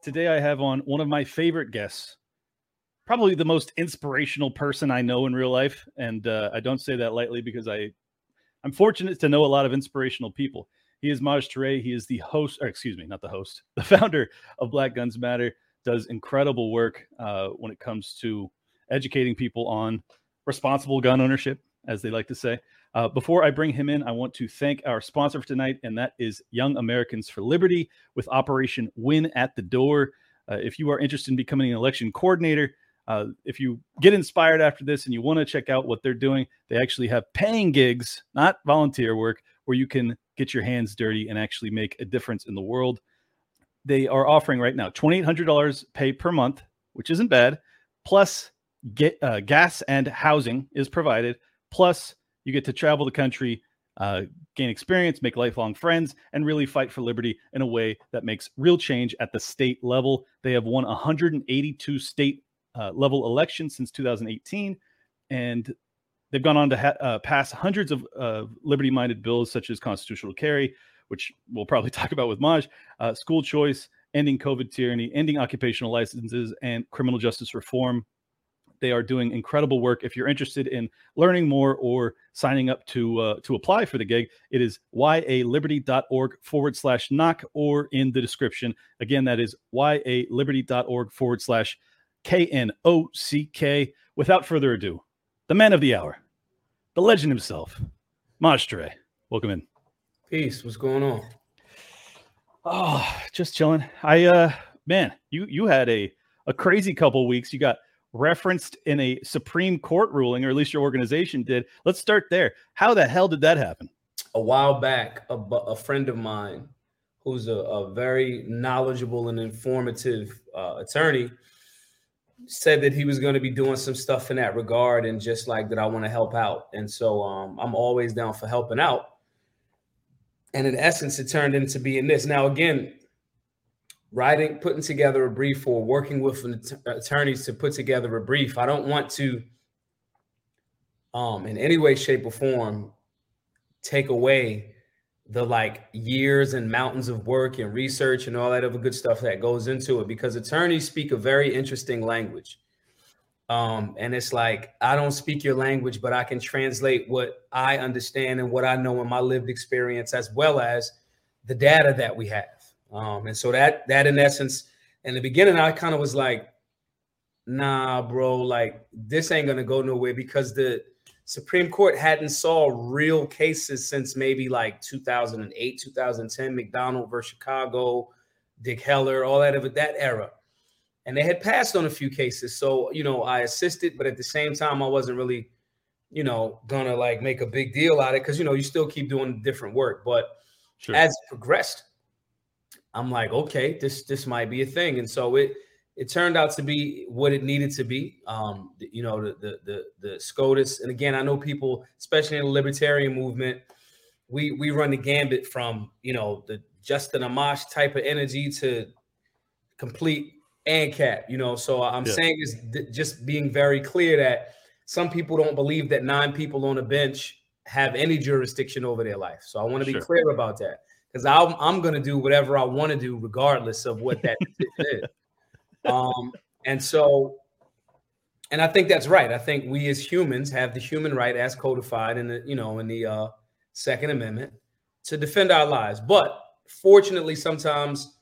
Today, I have on one of my favorite guests, probably the most inspirational person I know in real life, and uh, I don't say that lightly because I, I'm fortunate to know a lot of inspirational people. He is Maj Toure. He is the host, excuse me, not the host, the founder of Black Guns Matter. Does incredible work uh, when it comes to educating people on responsible gun ownership, as they like to say. Uh, before I bring him in, I want to thank our sponsor for tonight, and that is Young Americans for Liberty with Operation Win at the Door. Uh, if you are interested in becoming an election coordinator, uh, if you get inspired after this and you want to check out what they're doing, they actually have paying gigs, not volunteer work, where you can get your hands dirty and actually make a difference in the world. They are offering right now $2,800 pay per month, which isn't bad, plus get uh, gas and housing is provided, plus you get to travel the country, uh, gain experience, make lifelong friends, and really fight for liberty in a way that makes real change at the state level. They have won 182 state uh, level elections since 2018, and they've gone on to ha- uh, pass hundreds of liberty minded bills such as constitutional carry, which we'll probably talk about with Maj, uh, school choice, ending COVID tyranny, ending occupational licenses, and criminal justice reform. They are doing incredible work. If you're interested in learning more or signing up to uh, to apply for the gig, it is yaliberty.org forward slash knock or in the description. Again, that is yaliberty.org forward slash K N O C K. Without further ado, the man of the hour, the legend himself, Maj Welcome in. Peace. What's going on? Oh, just chilling. I uh man, you you had a a crazy couple weeks. You got referenced in a Supreme Court ruling, or at least your organization did. Let's start there. How the hell did that happen? A while back, a, a friend of mine who's a, a very knowledgeable and informative uh, attorney said that he was going to be doing some stuff in that regard and just like that I want to help out. And so um, I'm always down for helping out. And in essence, it turned into being this. Now, again, writing, putting together a brief or working with attorneys to put together a brief. I don't want to, um, in any way, shape, or form, take away the like years and mountains of work and research and all that other good stuff that goes into it because attorneys speak a very interesting language. Um, and it's like I don't speak your language, but I can translate what I understand and what I know in my lived experience, as well as the data that we have. Um, and so that that in essence, in the beginning, I kind of was like, nah, bro, like this ain't gonna go nowhere because the Supreme Court hadn't saw real cases since maybe like 2008, 2010, McDonald versus Chicago, Dick Heller, all that of that era. And they had passed on a few cases. So, you know, I assisted, but at the same time, I wasn't really, you know, gonna like make a big deal out of it because you know, you still keep doing different work. But sure. as it progressed, I'm like, okay, this this might be a thing, and so it it turned out to be what it needed to be. Um, you know, the the the, the SCOTUS, and again, I know people, especially in the libertarian movement, we we run the gambit from you know the Justin Amash type of energy to complete and ANCAP. You know, so I'm yeah. saying is just being very clear that some people don't believe that nine people on a bench have any jurisdiction over their life. So I want to be sure. clear about that because I'm I'm gonna do whatever I want to do regardless of what that is. Um, and so, and I think that's right. I think we as humans have the human right as codified in the you know in the uh, Second Amendment to defend our lives. But fortunately, sometimes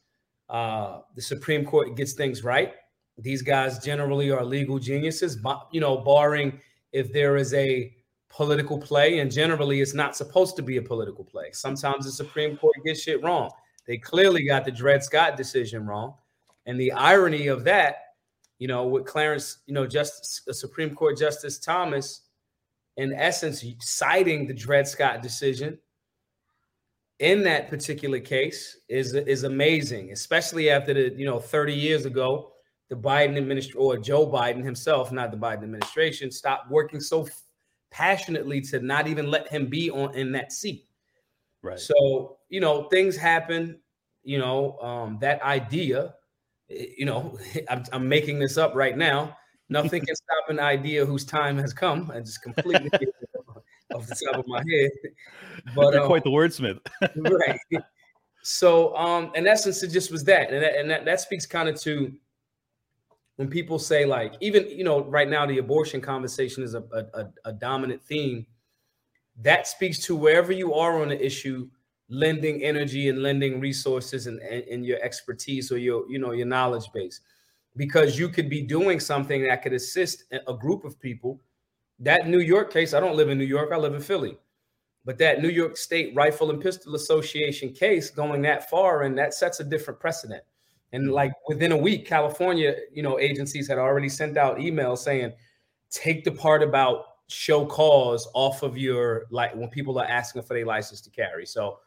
uh, the Supreme Court gets things right. These guys generally are legal geniuses, you know, barring if there is a political play, and generally it's not supposed to be a political play. Sometimes the Supreme Court gets shit wrong. They clearly got the Dred Scott decision wrong. And the irony of that, you know, with Clarence, you know, Justice uh, Supreme Court Justice Thomas, in essence, citing the Dred Scott decision, in that particular case is is amazing, especially after the you know 30 years ago, the Biden administration or Joe Biden himself, not the Biden administration, stopped working so passionately to not even let him be on in that seat. Right. So you know things happen. You know um, that idea. You know I'm, I'm making this up right now. Nothing can stop an idea whose time has come. I just completely off the top of my head. But You're um, quite the wordsmith. right. So um, in essence, it just was that. And that, and that, that speaks kind of to when people say, like, even you know, right now the abortion conversation is a, a, a dominant theme. That speaks to wherever you are on the issue, lending energy and lending resources and, and, and your expertise or your, you know, your knowledge base. Because you could be doing something that could assist a group of people that New York case, I don't live in New York, I live in Philly. But that New York State Rifle and Pistol Association case going that far, and that sets a different precedent. And like within a week, California, you know, agencies had already sent out emails saying, take the part about show cause off of your like when people are asking for their license to carry. So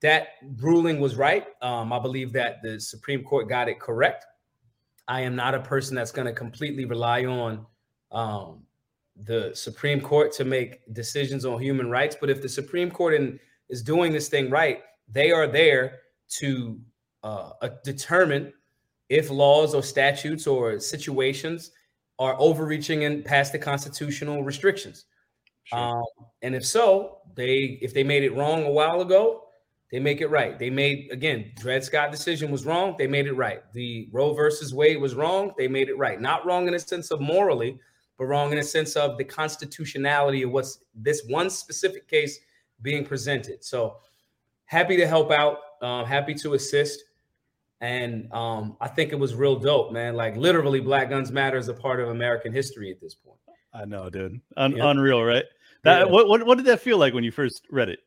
that ruling was right. Um, I believe that the Supreme Court got it correct. I am not a person that's going to completely rely on um, the Supreme Court to make decisions on human rights. But if the Supreme Court in, is doing this thing right, they are there to uh, determine if laws or statutes or situations are overreaching and past the constitutional restrictions. Sure. Um, and if so, they if they made it wrong a while ago, they make it right. They made again, Dred Scott decision was wrong. They made it right. The Roe versus Wade was wrong. They made it right. Not wrong in a sense of morally, but wrong in a sense of the constitutionality of what's this one specific case being presented. So happy to help out, um, happy to assist. And um, I think it was real dope, man. Like literally, Black Guns Matter is a part of American history at this point. I know, dude. Un- yeah. Unreal, right? That yeah. what, what what did that feel like when you first read it?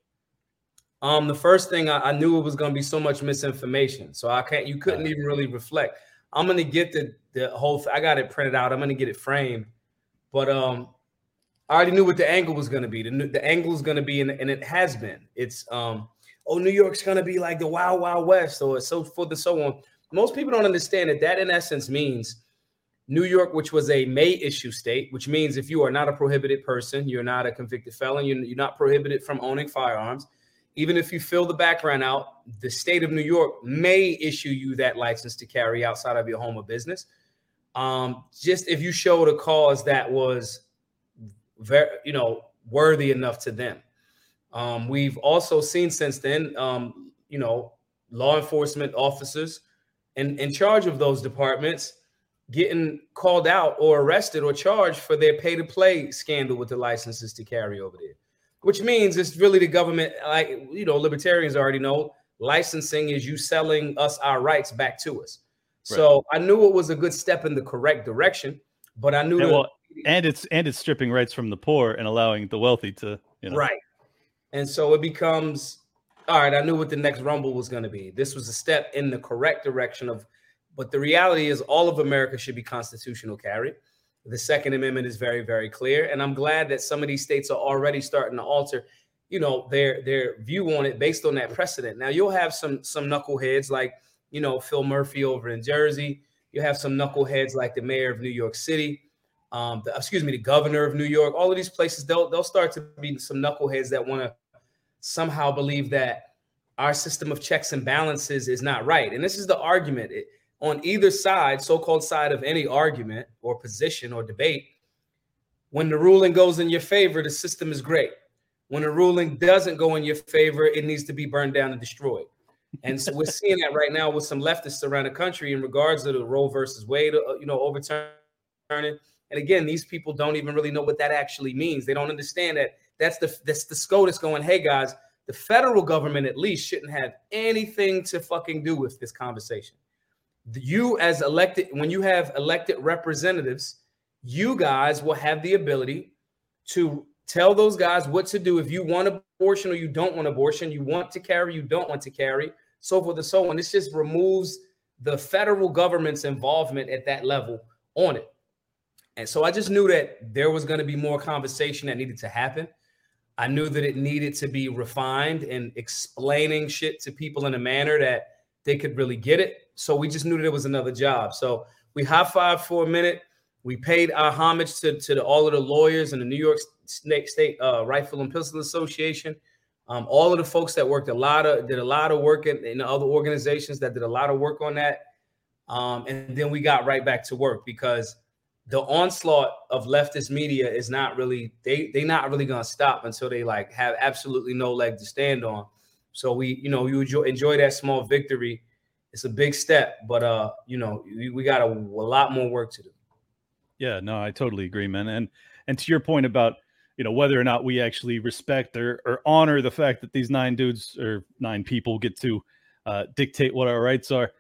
Um, the first thing I, I knew it was going to be so much misinformation, so I can't. You couldn't even really reflect. I'm gonna get the the whole. I got it printed out. I'm gonna get it framed but um, I already knew what the angle was going to be. The, the angle is going to be, and, and it has been. It's um, oh, New York's going to be like the Wild Wild West, or so forth and so on. Most people don't understand that. That in essence means New York, which was a May issue state, which means if you are not a prohibited person, you're not a convicted felon, you're, you're not prohibited from owning firearms. Even if you fill the background out, the state of New York may issue you that license to carry outside of your home or business um, just if you showed a cause that was very, you know, worthy enough to them. Um, we've also seen since then, um, you know, law enforcement officers in, in charge of those departments getting called out or arrested or charged for their pay to play scandal with the licenses to carry over there, which means it's really the government, like, you know, libertarians already know licensing is you selling us our rights back to us. So I knew it was a good step in the correct direction, but I knew and, well, and it's and it's stripping rights from the poor and allowing the wealthy to you know right. And so it becomes all right. I knew what the next rumble was going to be. This was a step in the correct direction of, but the reality is all of America should be constitutional carry. The Second Amendment is very very clear, and I'm glad that some of these states are already starting to alter you know their their view on it based on that precedent. Now you'll have some some knuckleheads like you know, Phil Murphy over in Jersey. You have some knuckleheads like the mayor of New York City, um, the, excuse me, the governor of New York. All of these places, they'll they'll start to be some knuckleheads that want to somehow believe that our system of checks and balances is not right. And this is the argument it, on either side, so-called side of any argument or position or debate. When the ruling goes in your favor, the system is great. When the ruling doesn't go in your favor, it needs to be burned down and destroyed. And so we're seeing that right now with some leftists around the country in regards to the Roe versus Wade, uh, you know, overturning. And again, these people don't even really know what that actually means. They don't understand that that's the that's the SCOTUS going, hey guys, the federal government at least shouldn't have anything to fucking do with this conversation. You as elected, when you have elected representatives, you guys will have the ability to tell those guys what to do if you want abortion or you don't want abortion, you want to carry, you don't want to carry, so forth and so on. This just removes the federal government's involvement at that level on it. And so I just knew that there was going to be more conversation that needed to happen. I knew that it needed to be refined and explaining shit to people in a manner that they could really get it. So we just knew that it was another job. So we high five for a minute. We paid our homage to, to the, all of the lawyers and the New York State, State uh, Rifle and Pistol Association. Um, all of the folks that worked a lot of did a lot of work in, in other organizations that did a lot of work on that. Um, and then we got right back to work because the onslaught of leftist media is not really—they—they're not really gonna stop until they like have absolutely no leg to stand on. So we you know you enjoy, enjoy that small victory. It's a big step, but uh you know we, we got a, a lot more work to do. Yeah, no, I totally agree, man. And and to your point about you know whether or not we actually respect or, or honor the fact that these nine dudes or nine people get to uh, dictate what our rights are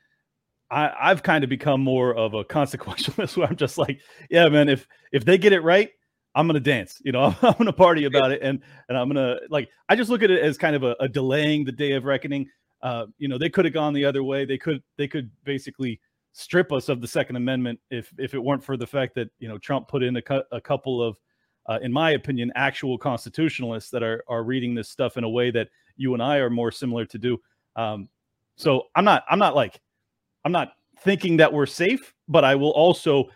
I, I've kind of become more of a consequentialist where I'm just like, yeah, man, if if they get it right, I'm gonna dance. You know, I'm, I'm gonna party about it, and and I'm gonna like. I just look at it as kind of a, a delaying the day of reckoning. Uh, you know, they could have gone the other way. They could they could basically strip us of the Second Amendment if if it weren't for the fact that you know Trump put in a, cu- a couple of, uh, in my opinion, actual constitutionalists that are are reading this stuff in a way that you and I are more similar to do. Um, so I'm not I'm not like I'm not thinking that we're safe, but I will also,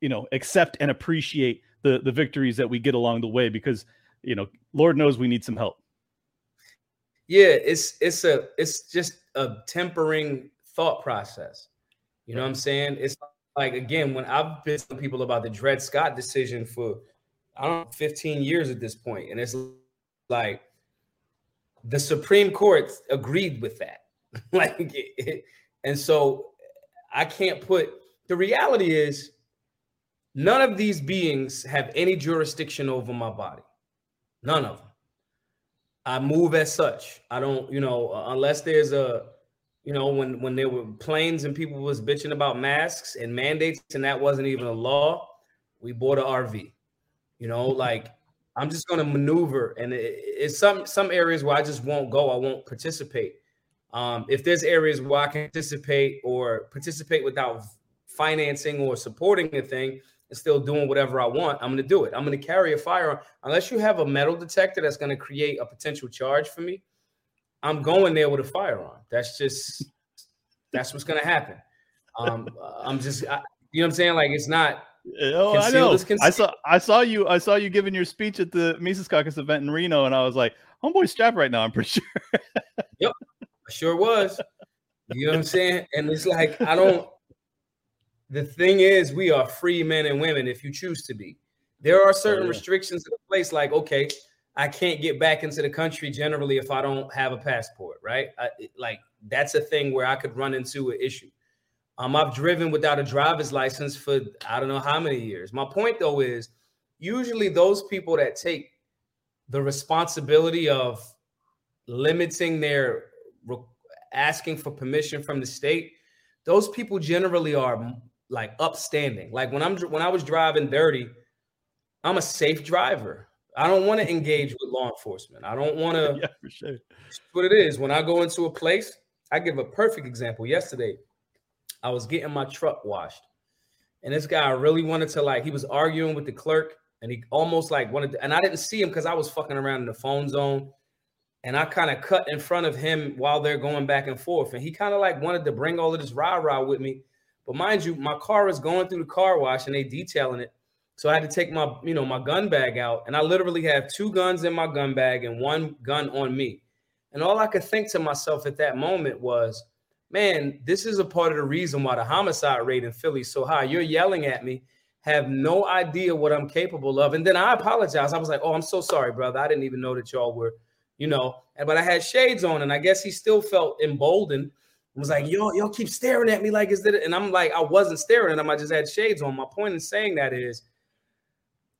you know, accept and appreciate the the victories that we get along the way because, you know, Lord knows we need some help. Yeah, it's it's a it's just a tempering thought process. You know what I'm saying? It's like again, when I've been telling people about the Dred Scott decision for I don't know 15 years at this point, and it's like the Supreme Court agreed with that. like it, and so I can't put the reality is none of these beings have any jurisdiction over my body. None of them. I move as such. I don't, you know, unless there's a, you know, when when there were planes and people was bitching about masks and mandates and that wasn't even a law, we bought an RV. You know, like I'm just going to maneuver, and it, it's some some areas where I just won't go. I won't participate. Um, if there's areas where I can participate or participate without financing or supporting the thing and still doing whatever I want, I'm going to do it. I'm going to carry a firearm. Unless you have a metal detector that's going to create a potential charge for me, I'm going there with a firearm. That's just, that's what's going to happen. Um, I'm just, I, you know what I'm saying? Like, it's not, Oh, I know. I saw I saw you I saw you giving your speech at the Mises Caucus event in Reno, and I was like, "Homeboy strapped right now." I'm pretty sure. Sure was. You know what I'm saying? And it's like, I don't. The thing is, we are free men and women if you choose to be. There are certain oh, yeah. restrictions in the place, like, okay, I can't get back into the country generally if I don't have a passport, right? I, like, that's a thing where I could run into an issue. Um, I've driven without a driver's license for I don't know how many years. My point though is usually those people that take the responsibility of limiting their asking for permission from the state, those people generally are like upstanding. Like when I'm when I was driving dirty, I'm a safe driver. I don't want to engage with law enforcement. I don't want to. yeah, for sure. What it is when I go into a place, I give a perfect example. Yesterday, I was getting my truck washed, and this guy really wanted to like. He was arguing with the clerk, and he almost like wanted. To, and I didn't see him because I was fucking around in the phone zone and I kind of cut in front of him while they're going back and forth. And he kind of like wanted to bring all of this rah rah with me. But mind you, my car is going through the car wash and they detailing it. So I had to take my, you know, my gun bag out. And I literally have two guns in my gun bag and one gun on me. And all I could think to myself at that moment was, man, this is a part of the reason why the homicide rate in Philly is so high. You're yelling at me, have no idea what I'm capable of. And then I apologize. I was like, oh, I'm so sorry, brother. I didn't even know that y'all were – you know. But I had shades on, and I guess he still felt emboldened. Was like, mm-hmm. yo, yo, keep staring at me like is that? And I'm like, I wasn't staring at him. I just had shades on. My point in saying that is,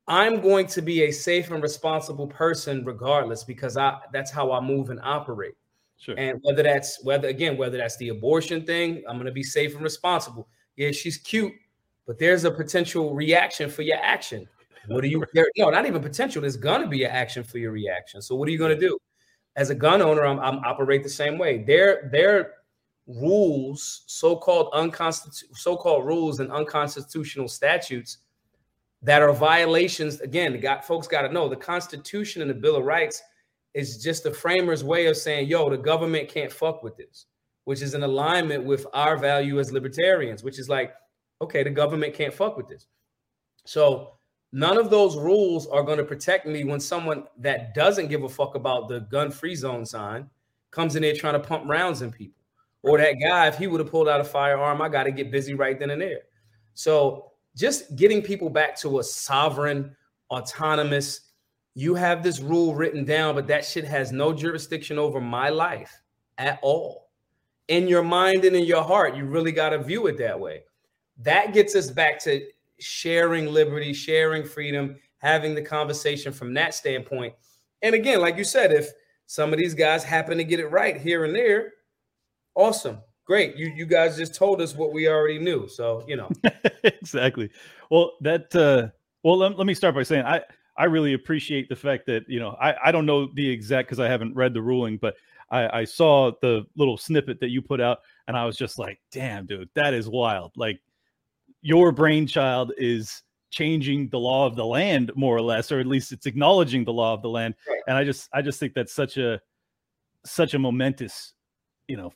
I'm going to be a safe and responsible person regardless because I that's how I move and operate. Sure. And whether that's whether again whether that's the abortion thing, I'm going to be safe and responsible. Yeah, she's cute, but there's a potential reaction for your action. What are you? There, no, not even potential. There's gonna be an action for your reaction. So what are you gonna do? As a gun owner, I'm, I'm operate the same way. Their their rules, so-called unconstitutional, so-called rules and unconstitutional statutes, that are violations. Again, got folks got to know the Constitution and the Bill of Rights is just the framers' way of saying, "Yo, the government can't fuck with this," which is in alignment with our value as libertarians, which is like, okay, the government can't fuck with this. So none of those rules are going to protect me when someone that doesn't give a fuck about the gun-free zone sign comes in there trying to pump rounds in people. Or that guy, if he would have pulled out a firearm, I got to get busy right then and there. So just getting people back to a sovereign, autonomous, you have this rule written down, but that shit has no jurisdiction over my life at all. In your mind and in your heart, you really got to view it that way. That gets us back to sharing liberty, sharing freedom, having the conversation from that standpoint. And again, like you said, if some of these guys happen to get it right here and there, awesome. Great. You you guys just told us what we already knew. So, you know. exactly. Well, that uh well let, let me start by saying I I really appreciate the fact that, you know, I I don't know the exact cuz I haven't read the ruling, but I I saw the little snippet that you put out and I was just like, "Damn, dude, that is wild." Like your brainchild is changing the law of the land more or less or at least it's acknowledging the law of the land. Right. and i just i just think that's such a such a momentous you know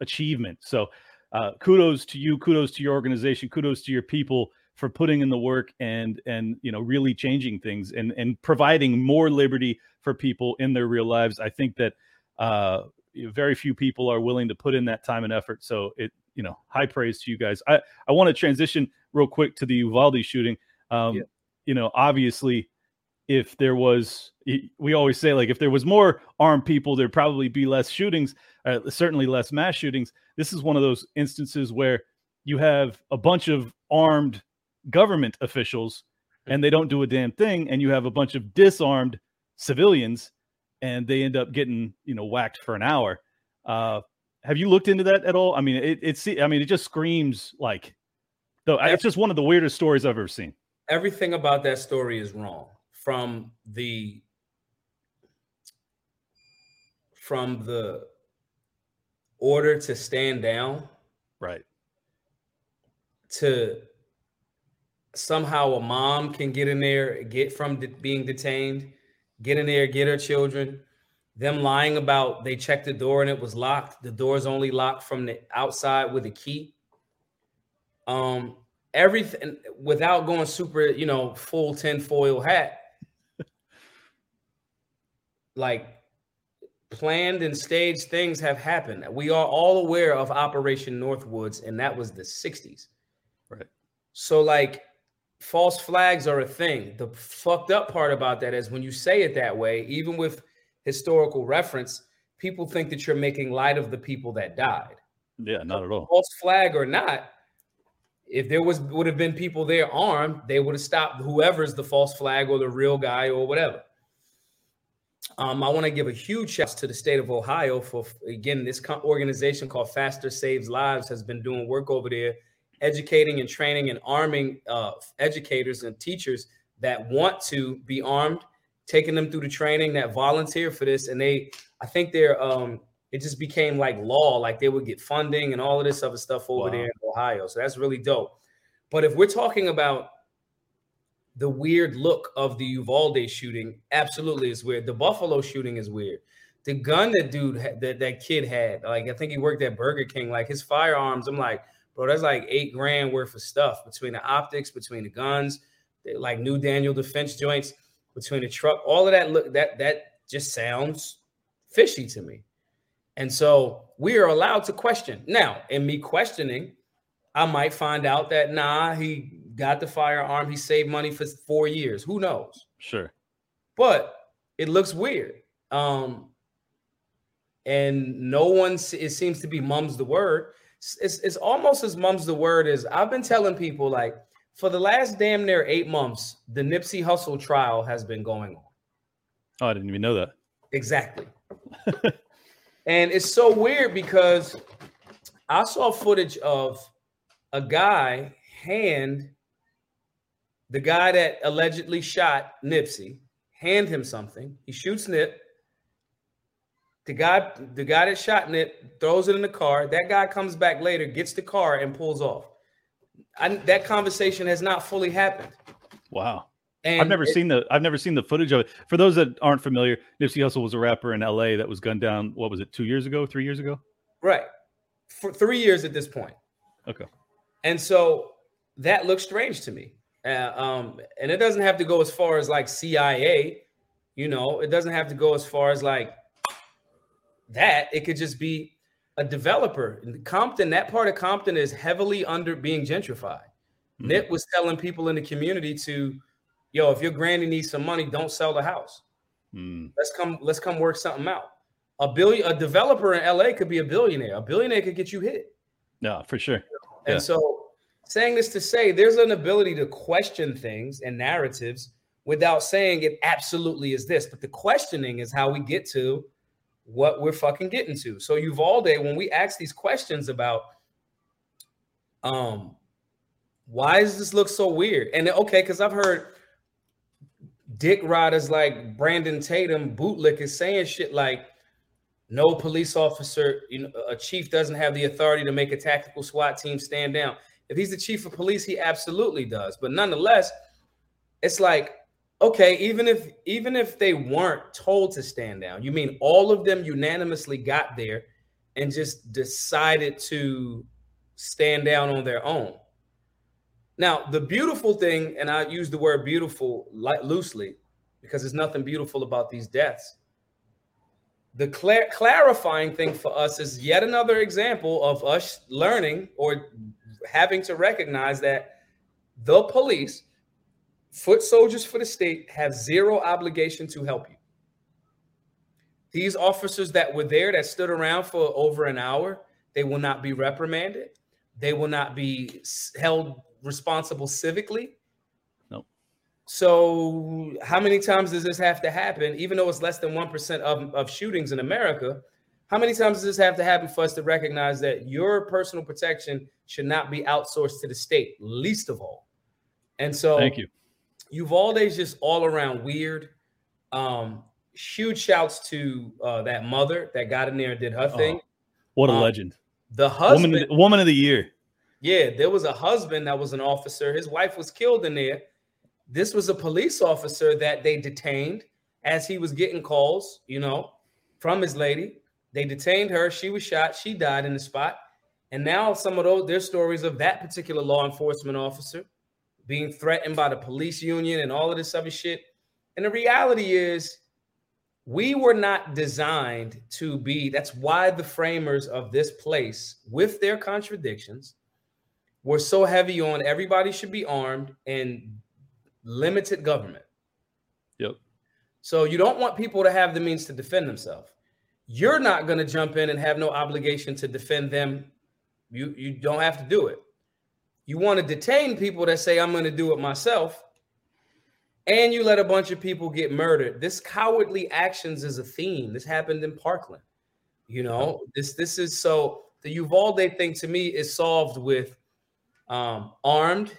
achievement. So uh, kudos to you kudos to your organization kudos to your people for putting in the work and and you know really changing things and and providing more liberty for people in their real lives. I think that uh very few people are willing to put in that time and effort. So it you know, high praise to you guys. I, I want to transition real quick to the Uvalde shooting. Um, yeah. You know, obviously, if there was, we always say, like, if there was more armed people, there'd probably be less shootings, uh, certainly less mass shootings. This is one of those instances where you have a bunch of armed government officials and they don't do a damn thing, and you have a bunch of disarmed civilians and they end up getting, you know, whacked for an hour. Uh, have you looked into that at all? I mean, it it's I mean, it just screams like though it's just one of the weirdest stories I've ever seen. Everything about that story is wrong. From the from the order to stand down, right? To somehow a mom can get in there, get from de- being detained, get in there, get her children, them lying about they checked the door and it was locked. The door's only locked from the outside with a key. Um, everything without going super, you know, full tinfoil hat. like planned and staged things have happened. We are all aware of Operation Northwoods, and that was the 60s. Right. So, like, false flags are a thing. The fucked up part about that is when you say it that way, even with historical reference, people think that you're making light of the people that died. Yeah, not at all. False flag or not, if there was would have been people there armed, they would have stopped whoever's the false flag or the real guy or whatever. Um, I want to give a huge shout to the state of Ohio for again this organization called Faster Saves Lives has been doing work over there, educating and training and arming uh, educators and teachers that want to be armed taking them through the training that volunteer for this, and they, I think they're, um, it just became like law, like they would get funding and all of this other stuff over wow. there in Ohio. So that's really dope. But if we're talking about the weird look of the Uvalde shooting, absolutely is weird. The Buffalo shooting is weird. The gun that dude that that kid had, like I think he worked at Burger King, like his firearms. I'm like, bro, that's like eight grand worth of stuff between the optics, between the guns, like new Daniel defense joints between the truck, all of that look that that just sounds fishy to me. And so we are allowed to question. Now, in me questioning, I might find out that nah, he got the firearm, he saved money for four years. Who knows? Sure. But it looks weird. Um, and no one it seems to be mums the word. It's, it's almost as mums the word as I've been telling people like for the last damn near eight months, the Nipsey Hussle trial has been going on. Oh, I didn't even know that. Exactly. and it's so weird because I saw footage of a guy hand the guy that allegedly shot Nipsey, hand him something. He shoots Nip. The guy, the guy that shot Nip throws it in the car. That guy comes back later, gets the car, and pulls off. I, that conversation has not fully happened. Wow. And I've never it- seen the I've never seen the footage of it. For those that aren't familiar, Nipsey Hussle was a rapper in LA that was gunned down. What was it? Two years ago? Three years ago? right for three years at this point. Okay. And so that looks strange to me. Uh, um, and it doesn't have to go as far as like CIA, you know, it doesn't have to go as far as like that. It could just be a developer. In Compton, that part of Compton is heavily under being gentrified. Mhm. Nip was telling people in the community to, yo, if your granny needs some money, don't sell the house. Mm, Let's come, let's come work something out. A billion, a developer in LA could be a billionaire. A billionaire could get you hit. no, for sure. And Yeah. so, saying this to say, there's an ability to question things and narratives without saying it absolutely is this. But the questioning is how we get to what we're fucking getting to. So, Uvalde, when we ask these questions about, um, why does this look so weird? And okay, because I've heard dick riders like Brandon Tatum, bootlick is saying shit like, no police officer, you know, a chief doesn't have the authority to make a tactical SWAT team stand down. If he's the chief of police, he absolutely does. But nonetheless, it's like, okay, even if even if they weren't told to stand down, you mean all of them unanimously got there and just decided to stand down on their own. Now, the beautiful thing, and I use the word beautiful loosely because there's nothing beautiful about these deaths the clar- clarifying thing for us is yet another example of us learning or having to recognize that the police, foot soldiers for the state, have zero obligation to help you. These officers that were there that stood around for over an hour, they will not be reprimanded. They will not be held responsible civically. Nope. So, how many times does this have to happen? Even though it's less than 1% of, of shootings in America, how many times does this have to happen for us to recognize that your personal protection should not be outsourced to the state, least of all? And so, Thank you. Uvalde's just all around weird. Um, huge shouts to uh, that mother that got in there and did her thing. What a um, legend. The husband, Woman, woman of the year. yeah, there was a husband that was an officer. His wife was killed in there. This was a police officer that they detained as he was getting calls, you know, from his lady. They detained her. She was shot. She died in the spot. And now some of those their stories of that particular law enforcement officer being threatened by the police union and all of this other shit. And the reality is, we were not designed to be. That's why the framers of this place, with their contradictions, were so heavy on everybody should be armed and limited government. Yep. So you don't want people to have the means to defend themselves. You're not going to jump in and have no obligation to defend them. You you don't have to do it. You want to detain people that say I'm going to do it myself, and you let a bunch of people get murdered. This cowardly actions is a theme. This happened in Parkland. You know, this this is so the Uvalde thing to me is solved with um, armed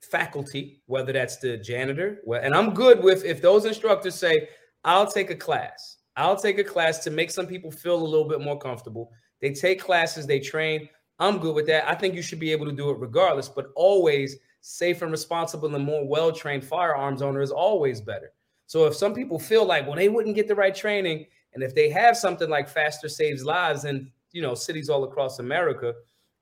faculty, whether that's the janitor, well, and I'm good with if those instructors say, I'll take a class. I'll take a class to make some people feel a little bit more comfortable. They take classes, they train. I'm good with that. I think you should be able to do it regardless, but always safe and responsible and more well-trained firearms owner is always better. So if some people feel like, well, they wouldn't get the right training, and if they have something like faster saves lives in you know cities all across America,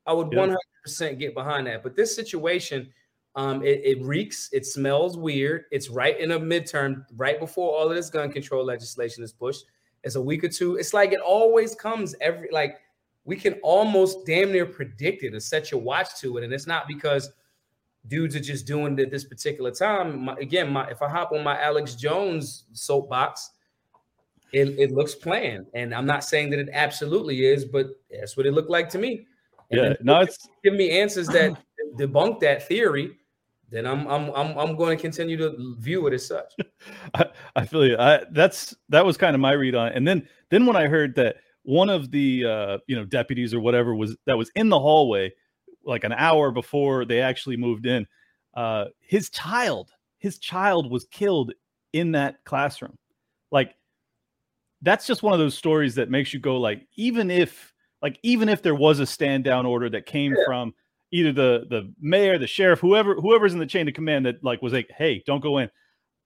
I would Yeah. 100% get behind that. But this situation, um, it, it reeks, it smells weird. It's right in a midterm, right before all of this gun control legislation is pushed. It's a week or two. It's like it always comes every like we can almost damn near predict it and set your watch to it. And it's not because dudes are just doing it this particular time. My, again, my if I hop on my Alex Jones soapbox, it, it looks planned. And I'm not saying that it absolutely is, but that's what it looked like to me. And Yeah. No, it's give me answers that debunk that theory, then I'm I'm I'm I'm going to continue to view it as such. I, I feel you. I, that's that was kind of my read on it. And then then when I heard that one of the uh, you know deputies or whatever was that was in the hallway like an hour before they actually moved in, uh, his child his child was killed in that classroom. Like that's just one of those stories that makes you go like even if like even if there was a stand down order that came Yeah. from either the the mayor, the sheriff, whoever whoever's in the chain of command that like was like, hey, don't go in.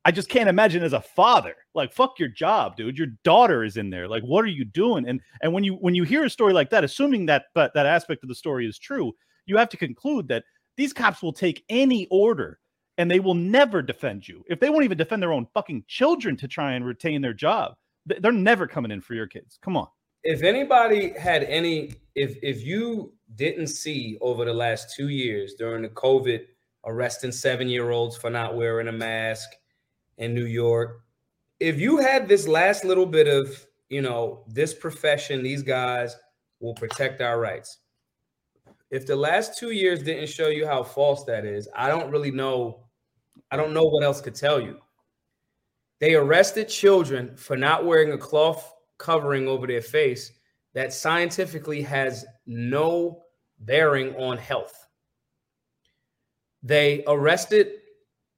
I just can't imagine as a father, like fuck your job, dude. Your daughter is in there. Like, what are you doing? And and when you when you hear a story like that, assuming that but that aspect of the story is true, you have to conclude that these cops will take any order and they will never defend you. If they won't even defend their own fucking children to try and retain their job, they're never coming in for your kids. Come on. If anybody had any, if if you didn't see over the last two years during the COVID arresting seven year olds for not wearing a mask in New York, if you had this last little bit of, you know, this profession, these guys will protect our rights. If the last two years didn't show you how false that is, I don't really know. I don't know what else could tell you. They arrested children for not wearing a cloth covering over their face that scientifically has no bearing on health. They arrested,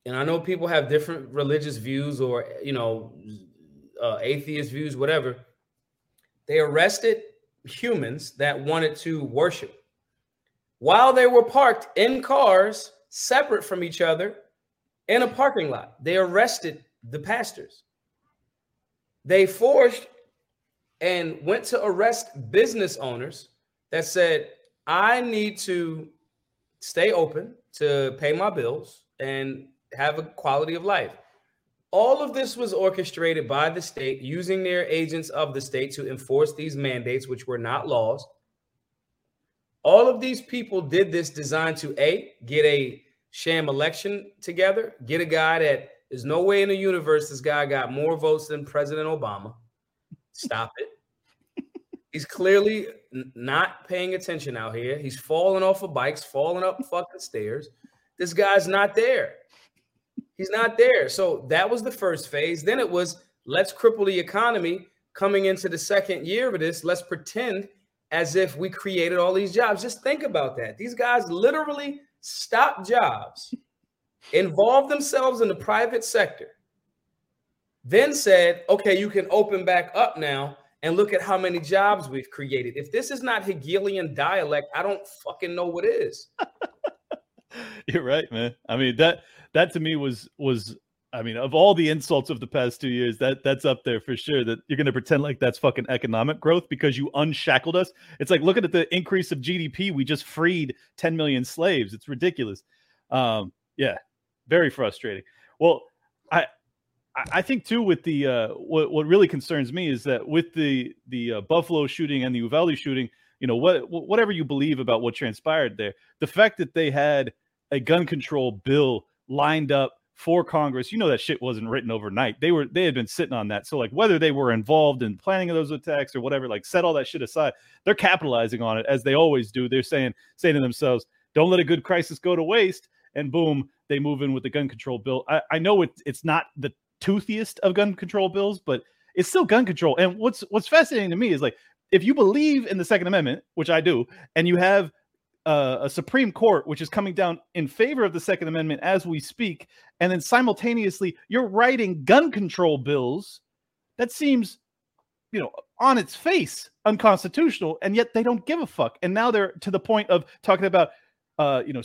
and I know people have different religious views or, you know, uh, atheist views, whatever. They arrested humans that wanted to worship while they were parked in cars separate from each other in a parking lot. They arrested the pastors. They forced and went to arrest business owners that said, I need to stay open to pay my bills and have a quality of life. All of this was orchestrated by the state using their agents of the state to enforce these mandates, which were not laws. All of these people did this designed to A, get a sham election together, get a guy that there's no way in the universe this guy got more votes than President Obama. Stop it. He's clearly not paying attention out here. He's falling off of bikes, falling up fucking stairs. This guy's not there. He's not there. So that was the first phase. Then it was let's cripple the economy coming into the second year of this. Let's pretend as if we created all these jobs. Just think about that. These guys literally stopped jobs involved themselves in the private sector, then said, okay, you can open back up now and look at how many jobs we've created. If this is not Hegelian dialect, I don't fucking know what is. You're right, man. I mean that that to me was was I mean of all the insults of the past two years, that that's up there for sure. That you're gonna pretend like that's fucking economic growth because you unshackled us. It's like looking at the increase of GDP. We just freed 10 million slaves. It's ridiculous. Um, yeah, very frustrating. Well, I I think too with the uh, what what really concerns me is that with the the uh, Buffalo shooting and the Uvalde shooting, you know what whatever you believe about what transpired there, the fact that they had a gun control bill lined up for Congress, you know that shit wasn't written overnight. They were they had been sitting on that. So like whether they were involved in planning of those attacks or whatever, like set all that shit aside, they're capitalizing on it as they always do. They're saying saying to themselves, "Don't let a good crisis go to waste." And boom, they move in with the gun control bill. I, I know it, it's not the toothiest of gun control bills, but it's still gun control. And what's what's fascinating to me is like if you believe in the Second Amendment, which I do, and you have uh, a Supreme Court which is coming down in favor of the Second Amendment as we speak, and then simultaneously you're writing gun control bills, that seems, you know, on its face unconstitutional, and yet they don't give a fuck. And now they're to the point of talking about, uh, you know,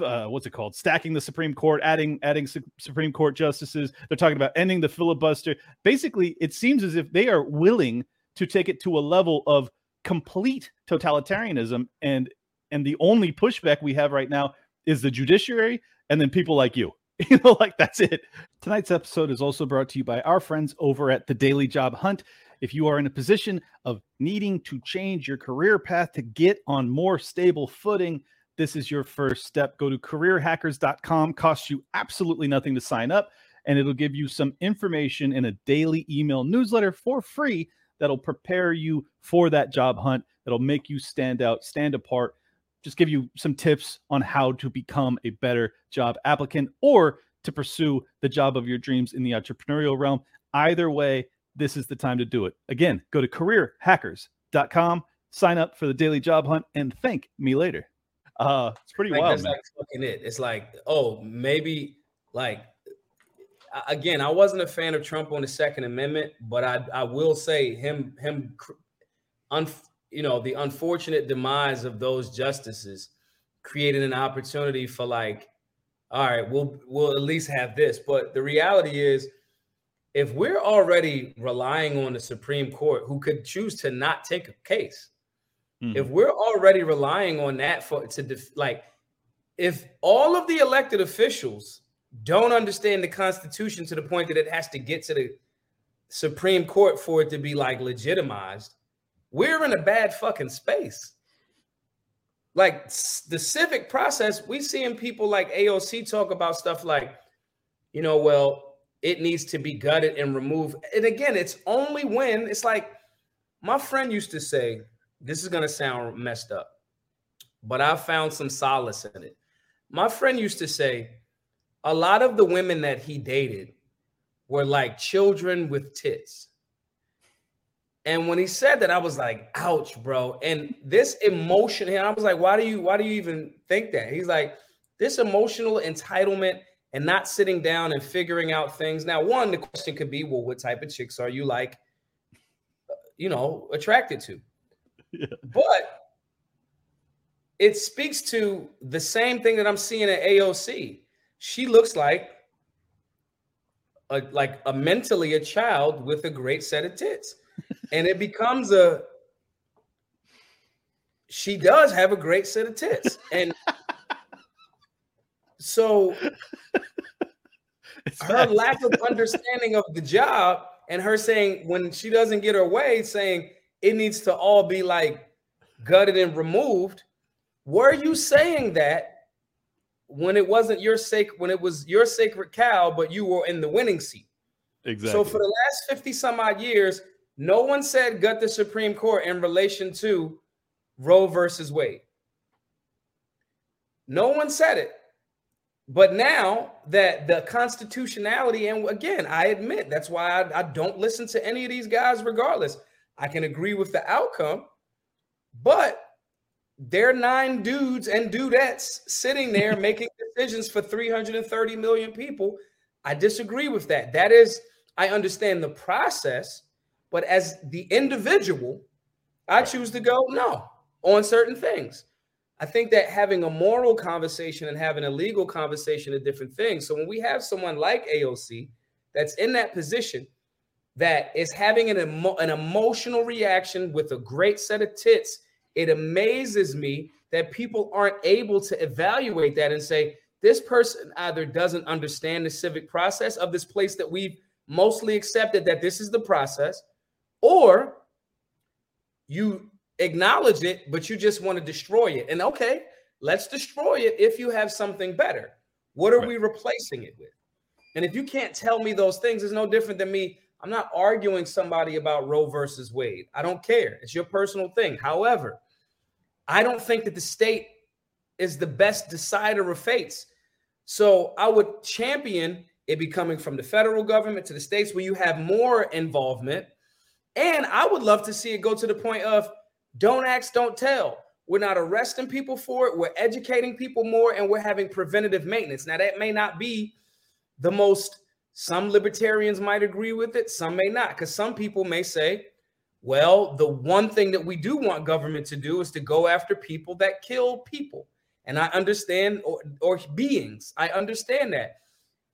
uh, what's it called? Stacking the Supreme Court, adding adding su- Supreme Court justices. They're talking about ending the filibuster. Basically, it seems as if they are willing to take it to a level of complete totalitarianism, and and the only pushback we have right now is the judiciary, and then people like you. You know, like that's it. Tonight's episode is also brought to you by our friends over at the Daily Job Hunt. If you are in a position of needing to change your career path to get on more stable footing, this is your first step. Go to careerhackers.com, costs you absolutely nothing to sign up, and it'll give you some information in a daily email newsletter for free that'll prepare you for that job hunt. That'll make you stand out, stand apart, just give you some tips on how to become a better job applicant or to pursue the job of your dreams in the entrepreneurial realm. Either way, this is the time to do it. Again, go to careerhackers.com, sign up for the daily job hunt, and thank me later. Uh, it's pretty like, wild. That's man. like fucking it. It's like, oh, maybe like again, I wasn't a fan of Trump on the Second Amendment, but I I will say him him, un, you know, the unfortunate demise of those justices created an opportunity for like, all right, we'll we'll at least have this. But the reality is, if we're already relying on the Supreme Court, who could choose to not take a case, mm-hmm. if we're already relying on that for to def, like, if all of the elected officials don't understand the Constitution to the point that it has to get to the Supreme Court for it to be like legitimized, we're in a bad fucking space. Like the civic process, we seeing people like AOC talk about stuff like, you know, well, it needs to be gutted and removed. And again, it's only when it's like my friend used to say, this is gonna sound messed up, but I found some solace in it. My friend used to say, a lot of the women that he dated were like children with tits. And when he said that, I was like, ouch, bro. And this emotion, and I was like, why do you why do you even think that? He's like, this emotional entitlement and not sitting down and figuring out things. Now, one, the question could be, well, what type of chicks are you like, you know, attracted to? Yeah. But it speaks to the same thing that I'm seeing at AOC. She looks like a, like a mentally a child with a great set of tits. And it becomes a she does have a great set of tits. And so her lack of understanding of the job and her saying when she doesn't get her way, saying it needs to all be like gutted and removed. Were you saying that when it wasn't your sake when it was your sacred cow, but you were in the winning seat. Exactly. So for the last 50 some odd years, no one said gut the Supreme Court in relation to Roe versus Wade. No one said it. But now that the constitutionality, and again, I admit that's why I, I, don't listen to any of these guys, regardless. I can agree with the outcome, but they're nine dudes and dudettes sitting there making decisions for 330 million people. I disagree with that. That is, I understand the process, but as the individual, I choose to go no on certain things. I think that having a moral conversation and having a legal conversation are different things. So when we have someone like AOC that's in that position that is having an, emo- an emotional reaction with a great set of tits it amazes me that people aren't able to evaluate that and say, this person either doesn't understand the civic process of this place that we've mostly accepted that this is the process, or you acknowledge it, but you just want to destroy it. And okay, let's destroy it if you have something better. What are right. we replacing it with? And if you can't tell me those things, it's no different than me. I'm not arguing somebody about Roe versus Wade. I don't care. It's your personal thing. However, I don't think that the state is the best decider of fates. So I would champion it becoming from the federal government to the states where you have more involvement. And I would love to see it go to the point of don't ask, don't tell. We're not arresting people for it. We're educating people more and we're having preventative maintenance. Now, that may not be the most, some libertarians might agree with it, some may not, because some people may say, well, the one thing that we do want government to do is to go after people that kill people. And I understand, or, or beings, I understand that.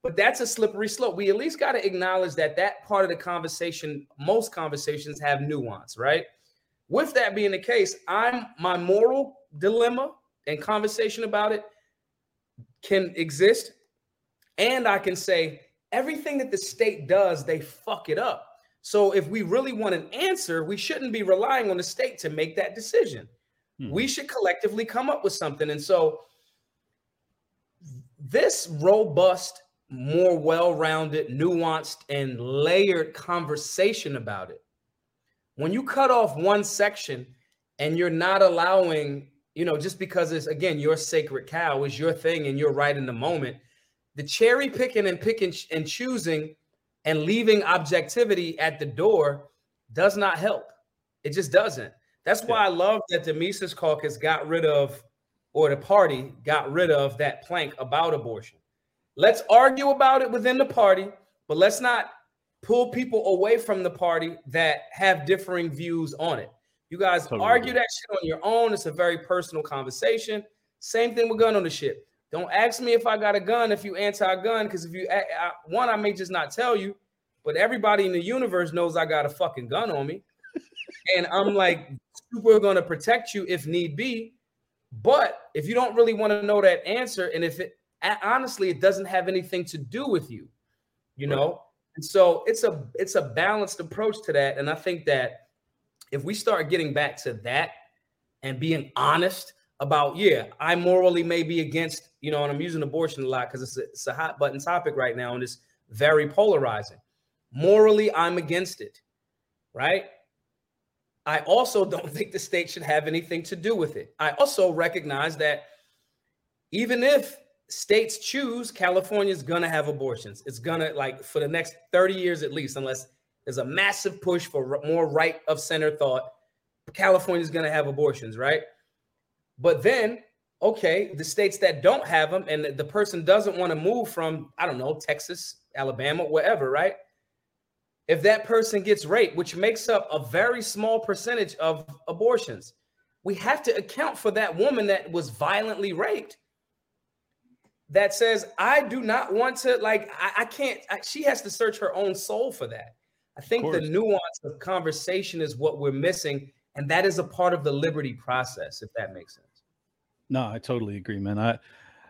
But that's a slippery slope. We at least got to acknowledge that that part of the conversation, most conversations have nuance, right? With that being the case, I'm my moral dilemma and conversation about it can exist. And I can say everything that the state does, they fuck it up. So if we really want an answer, we shouldn't be relying on the state to make that decision. Hmm. We should collectively come up with something. And so this robust, more well-rounded, nuanced, and layered conversation about it. When you cut off one section and you're not allowing, you know, just because it's again your sacred cow is your thing and you're right in the moment, the cherry picking and picking and choosing and leaving objectivity at the door does not help. It just doesn't. That's why I love that the Mises Caucus got rid of, or the party got rid of that plank about abortion. Let's argue about it within the party, but let's not pull people away from the party that have differing views on it. You guys totally. argue that shit on your own. It's a very personal conversation. Same thing with gun ownership. Don't ask me if I got a gun if you anti-gun, because if you I, one, I may just not tell you, but everybody in the universe knows I got a fucking gun on me, and I'm like super gonna protect you if need be. But if you don't really want to know that answer, and if it honestly it doesn't have anything to do with you, you know, right. and so it's a it's a balanced approach to that, and I think that if we start getting back to that and being honest about yeah i morally may be against you know and i'm using abortion a lot because it's, it's a hot button topic right now and it's very polarizing. Morally i'm against it right? I also don't think the state should have anything to do with it. I also recognize that even if states choose california's gonna have abortions. It's gonna like for the next 30 years at least unless there's a massive push for more right of center thought california's gonna have abortions right? But then, okay, the states that don't have them and the person doesn't want to move from, I don't know, Texas, Alabama, wherever, right? If that person gets raped, which makes up a very small percentage of abortions, we have to account for that woman that was violently raped that says, I do not want to, like, I, I can't, I, she has to search her own soul for that. I think the nuance of conversation is what we're missing. And that is a part of the liberty process, if that makes sense. No, I totally agree, man. I,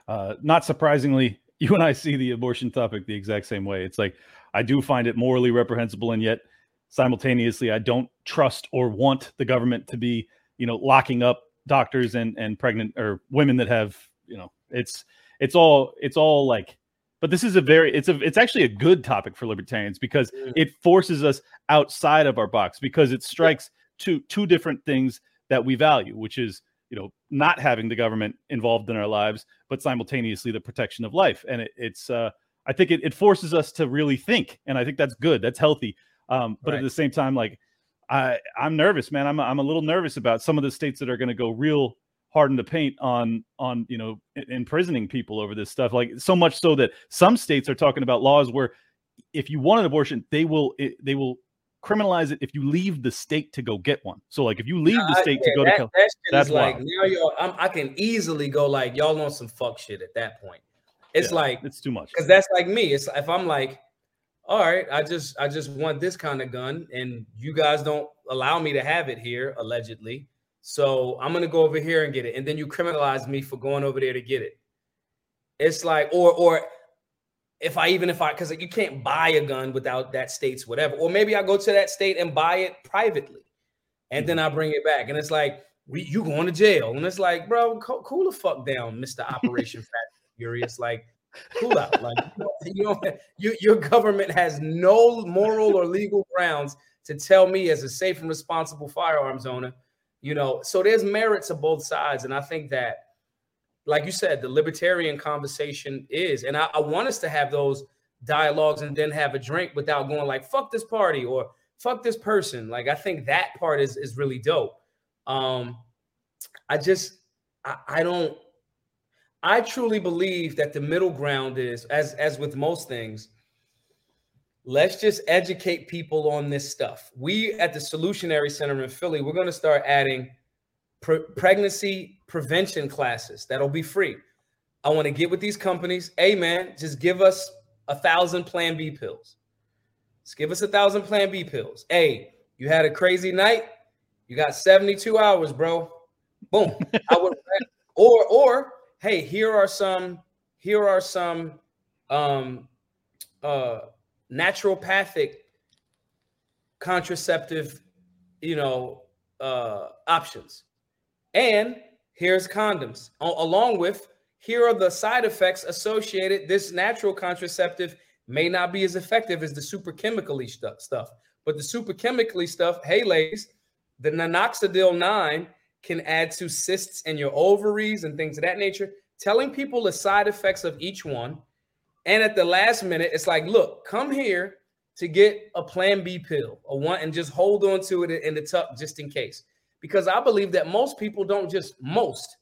uh, not surprisingly, you and I see the abortion topic the exact same way. It's like I do find it morally reprehensible, and yet simultaneously, I don't trust or want the government to be, you know, locking up doctors and and pregnant or women that have, you know, it's it's all it's all like. But this is a very it's a it's actually a good topic for libertarians because mm. it forces us outside of our box because it strikes two two different things that we value, which is you know not having the government involved in our lives but simultaneously the protection of life and it, it's uh i think it, it, forces us to really think and i think that's good that's healthy um but right. at the same time like i i'm nervous man i'm, I'm a little nervous about some of the states that are going to go real hard in the paint on on you know imprisoning people over this stuff like so much so that some states are talking about laws where if you want an abortion they will it, they will criminalize it if you leave the state to go get one. So like if you leave the state yeah, to go that, to that that's like now y'all I'm, i can easily go like y'all on some fuck shit at that point. It's yeah, like it's too much because that's like me. It's if I'm like, all right, I just I just want this kind of gun, and you guys don't allow me to have it here allegedly. So I'm gonna go over here and get it, and then you criminalize me for going over there to get it. It's like, or or if I even if I because you can't buy a gun without that state's whatever, or maybe I go to that state and buy it privately, and then I mm-hmm. bring it back, and it's like we, you going to jail, and it's like, bro, co- cool the fuck down, Mister Operation Fast Furious, like cool out, like you know, you, your government has no moral or legal grounds to tell me as a safe and responsible firearms owner, you know. So there's merit to both sides, and I think that like you said, the libertarian conversation is. And I, I, want us to have those dialogues and then have a drink without going like, fuck this party or fuck this person. Like, I think that part is, is really dope. Um, I just, I, I don't, I truly believe that the middle ground is, as, as with most things, let's just educate people on this stuff. We at the Solutionary Center in Philly, we're going to start adding pre- pregnancy prevention classes that'll be free. I want to get with these companies. Hey, man, just give us a thousand Plan B pills. Just give us a thousand Plan B pills. Hey, you had a crazy night. You got 72 hours, bro. Boom. I would, or, or, hey, here are some, here are some um uh naturopathic contraceptive, you know, uh options. And here's condoms, along with here are the side effects associated. This natural contraceptive may not be as effective as the super chemically stuff, but the super chemically stuff, hey, ladies, the minoxidil 9 can add to cysts in your ovaries and things of that nature. Telling people the side effects of each one. And at the last minute, it's like, look, come here to get a plan B pill or one and just hold on to it in the tuck just in case because I believe that most people don't just most.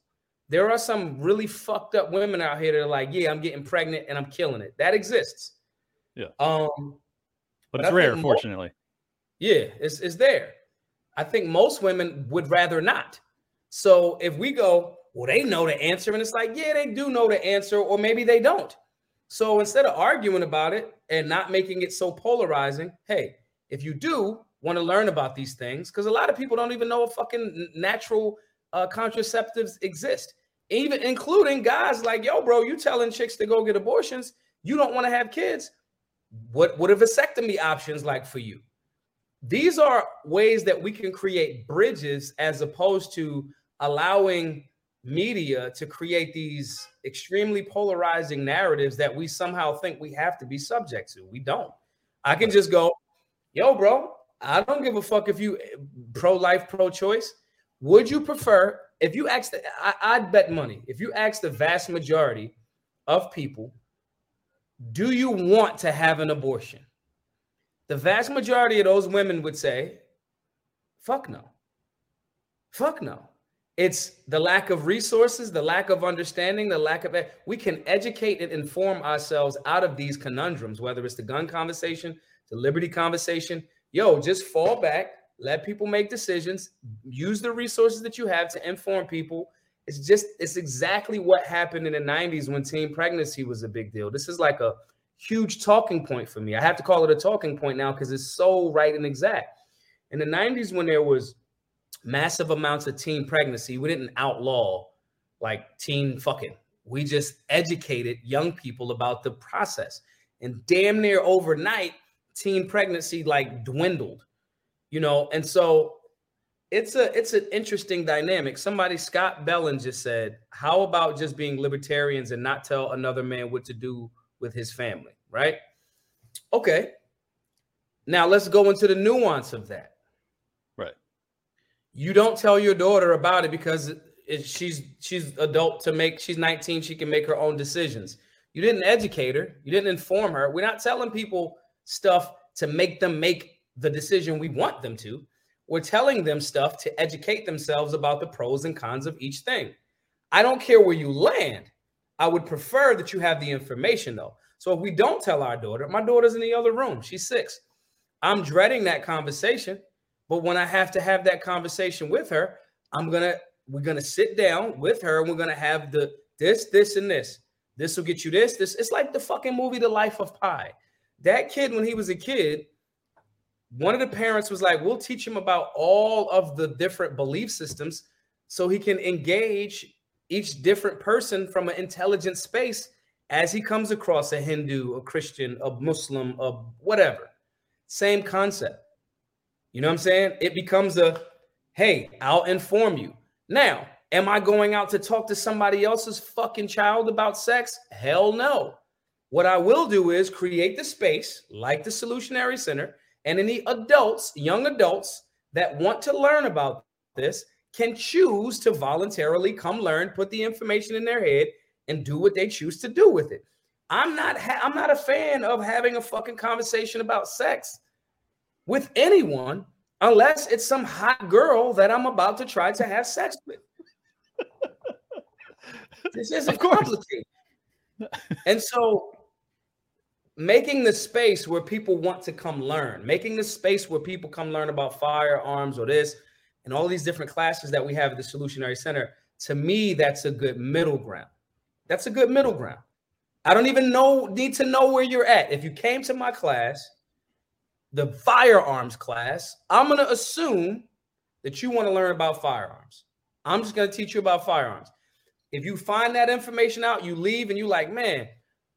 There are some really fucked up women out here that are like, yeah, I'm getting pregnant and I'm killing it. That exists. Yeah. Um, but it's rare, fortunately. yeah, it's it's there. I think most women would rather not. So if we go, well, they know the answer. And it's like, yeah, they do know the answer, or maybe they don't. So instead of arguing about it and not making it so polarizing, hey, if you do want to learn about these things, because a lot of people don't even know if fucking natural uh, contraceptives exist, even including guys like, yo, bro, you telling chicks to go get abortions, you don't want to have kids. What what are vasectomy options like for you? These are ways that we can create bridges as opposed to allowing media to create these extremely polarizing narratives that we somehow think we have to be subject to. We don't. I can just go, yo, bro, I don't give a fuck if you eh, pro life, pro choice. Would you prefer, if you ask, the, I, I'd bet money, if you ask the vast majority of people, do you want to have an abortion? The vast majority of those women would say, fuck no. Fuck no. It's the lack of resources, the lack of understanding, the lack of we can educate and inform ourselves out of these conundrums, whether it's the gun conversation, the liberty conversation. Yo, just fall back, let people make decisions, use the resources that you have to inform people. It's just, it's exactly what happened in the 90s when teen pregnancy was a big deal. This is like a huge talking point for me. I have to call it a talking point now because it's so right and exact. In the 90s, when there was massive amounts of teen pregnancy. We didn't outlaw like teen fucking. We just educated young people about the process. And damn near overnight, teen pregnancy like dwindled, you know. And so it's a it's an interesting dynamic. Somebody, Scott Bellin, just said, "How about just being libertarians and not tell another man what to do with his family?" Right? Okay. Now let's go into the nuance of that you don't tell your daughter about it because it, she's she's adult to make she's 19 she can make her own decisions. You didn't educate her. You didn't inform her. We're not telling people stuff to make them make the decision we want them to. We're telling them stuff to educate themselves about the pros and cons of each thing. I don't care where you land. I would prefer that you have the information though. So if we don't tell our daughter my daughter's in the other room. She's six. I'm dreading that conversation but when I have to have that conversation with her, I'm gonna we're gonna sit down with her and we're gonna have the this, this, and this. This will get you this. This it's like the fucking movie The Life of Pi. That kid, when he was a kid, one of the parents was like, We'll teach him about all of the different belief systems so he can engage each different person from an intelligent space as he comes across a Hindu, a Christian, a Muslim, a whatever. Same concept. You know what I'm saying? It becomes a hey, I'll inform you. Now, am I going out to talk to somebody else's fucking child about sex? Hell no. What I will do is create the space like the Solutionary Center, and any adults, young adults that want to learn about this can choose to voluntarily come learn, put the information in their head, and do what they choose to do with it. I'm not ha- I'm not a fan of having a fucking conversation about sex with anyone unless it's some hot girl that I'm about to try to have sex with. this isn't complicated. and so making the space where people want to come learn, making the space where people come learn about firearms or this and all these different classes that we have at the Solutionary Center, to me, that's a good middle ground. That's a good middle ground. I don't even know need to know where you're at. If you came to my class the firearms class, I'm going to assume that you want to learn about firearms. I'm just going to teach you about firearms. If you find that information out, you leave and you're like, man,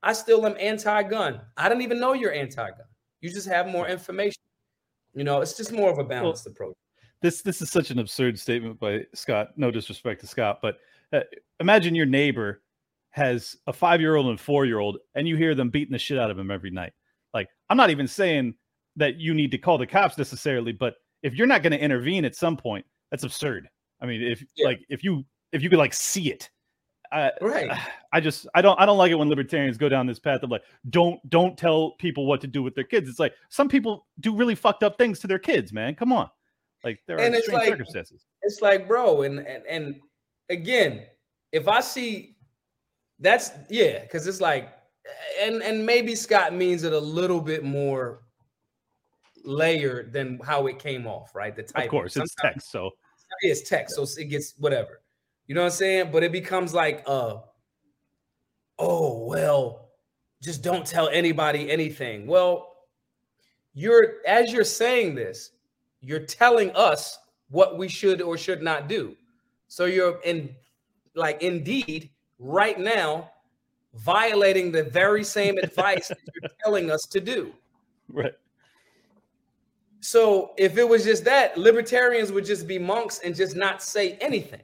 I still am anti-gun. I didn't even know you're anti-gun. You just have more information. You know, it's just more of a balanced well, approach. This this is such an absurd statement by Scott. No disrespect to Scott, but uh, imagine your neighbor has a five-year-old and four-year-old, and you hear them beating the shit out of him every night. Like, I'm not even saying that you need to call the cops necessarily, but if you're not going to intervene at some point, that's absurd. I mean, if yeah. like if you if you could like see it, uh, right? I just I don't I don't like it when libertarians go down this path of like don't don't tell people what to do with their kids. It's like some people do really fucked up things to their kids, man. Come on, like there are and it's like, circumstances. It's like, bro, and and and again, if I see that's yeah, because it's like, and and maybe Scott means it a little bit more layered than how it came off, right? The type. Of course, it's text, so it's text, so it gets whatever. You know what I'm saying? But it becomes like, uh, oh well, just don't tell anybody anything. Well, you're as you're saying this, you're telling us what we should or should not do. So you're in like indeed right now violating the very same advice that you're telling us to do. Right. So if it was just that, libertarians would just be monks and just not say anything.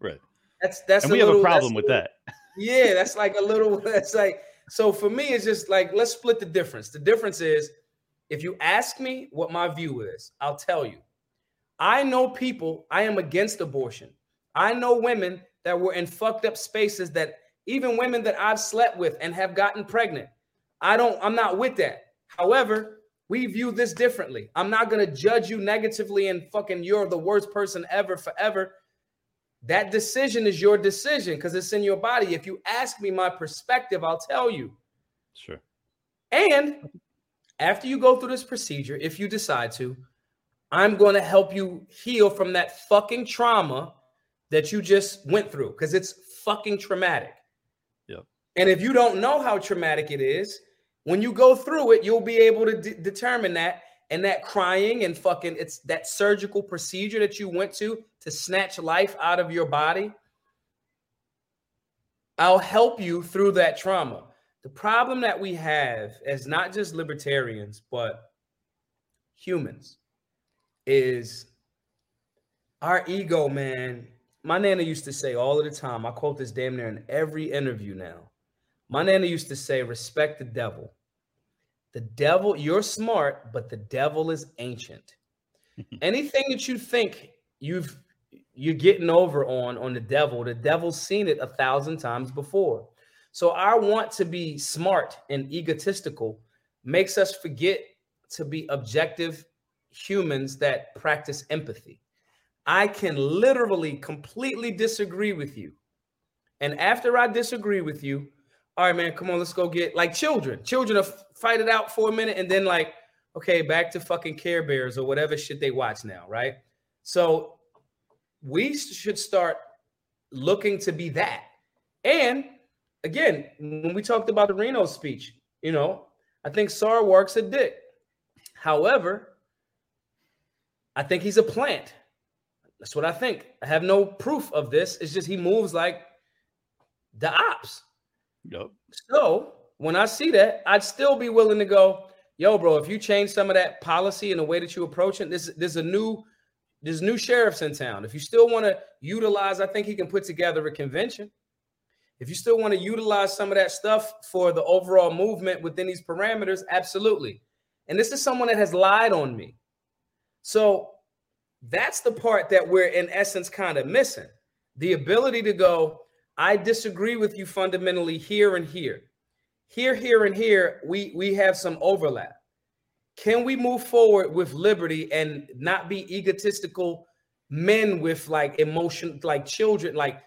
Right. That's that's and we little, have a problem with that. Yeah, that's like a little. That's like so for me. It's just like let's split the difference. The difference is if you ask me what my view is, I'll tell you. I know people. I am against abortion. I know women that were in fucked up spaces that even women that I've slept with and have gotten pregnant. I don't. I'm not with that. However, we view this differently. I'm not gonna judge you negatively and fucking you're the worst person ever forever that decision is your decision because it's in your body. If you ask me my perspective, I'll tell you. Sure. And after you go through this procedure, if you decide to, I'm going to help you heal from that fucking trauma that you just went through because it's fucking traumatic. Yep. And if you don't know how traumatic it is, when you go through it, you'll be able to determine that and that crying and fucking it's that surgical procedure that you went to to snatch life out of your body i'll help you through that trauma. The problem that we have as not just libertarians but humans is our ego man. My nana used to say all of the time i quote this damn near in every interview now my nana used to say respect the devil the devil, you're smart, but the devil is ancient. Anything that you think you've you're getting over on on the devil, the devil's seen it a thousand times before. So our want to be smart and egotistical makes us forget to be objective humans that practice empathy. I can literally completely disagree with you. And after I disagree with you, all right, man, come on, let's go get like children. Children fight it out for a minute and then like, okay, back to fucking Care Bears or whatever shit they watch now, right? So we should start looking to be that. And again, when we talked about the Reno speech, you know, I think Sarwark's a dick. However, I think he's a plant. That's what I think. I have no proof of this. It's just he moves like the ops. Yep. So when I see that, I'd still be willing to go, yo, bro, if you change some of that policy and the way that you approach it, this there's a new there's new sheriffs in town. If you still want to utilize, I think he can put together a convention. If you still want to utilize some of that stuff for the overall movement within these parameters, absolutely. And this is someone that has lied on me. So that's the part that we're in essence kind of missing. The ability to go, I disagree with you fundamentally here and here here, here, and here, we we have some overlap. Can we move forward with liberty and not be egotistical men with like emotion, like children, like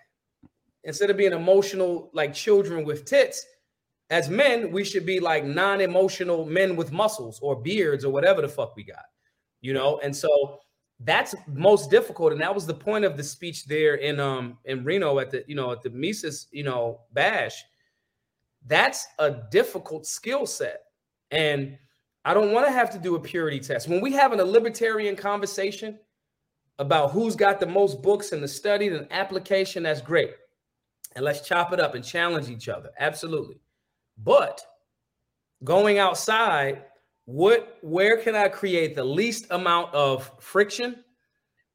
instead of being emotional like children with tits, as men, we should be like non-emotional men with muscles or beards or whatever the fuck we got, you know. And so that's most difficult, and that was the point of the speech there in um in Reno at the you know at the Mises you know bash that's a difficult skill set. And I don't want to have to do a purity test. When we having a libertarian conversation about who's got the most books and the study and application, that's great. And let's chop it up and challenge each other. Absolutely. But going outside, what where can I create the least amount of friction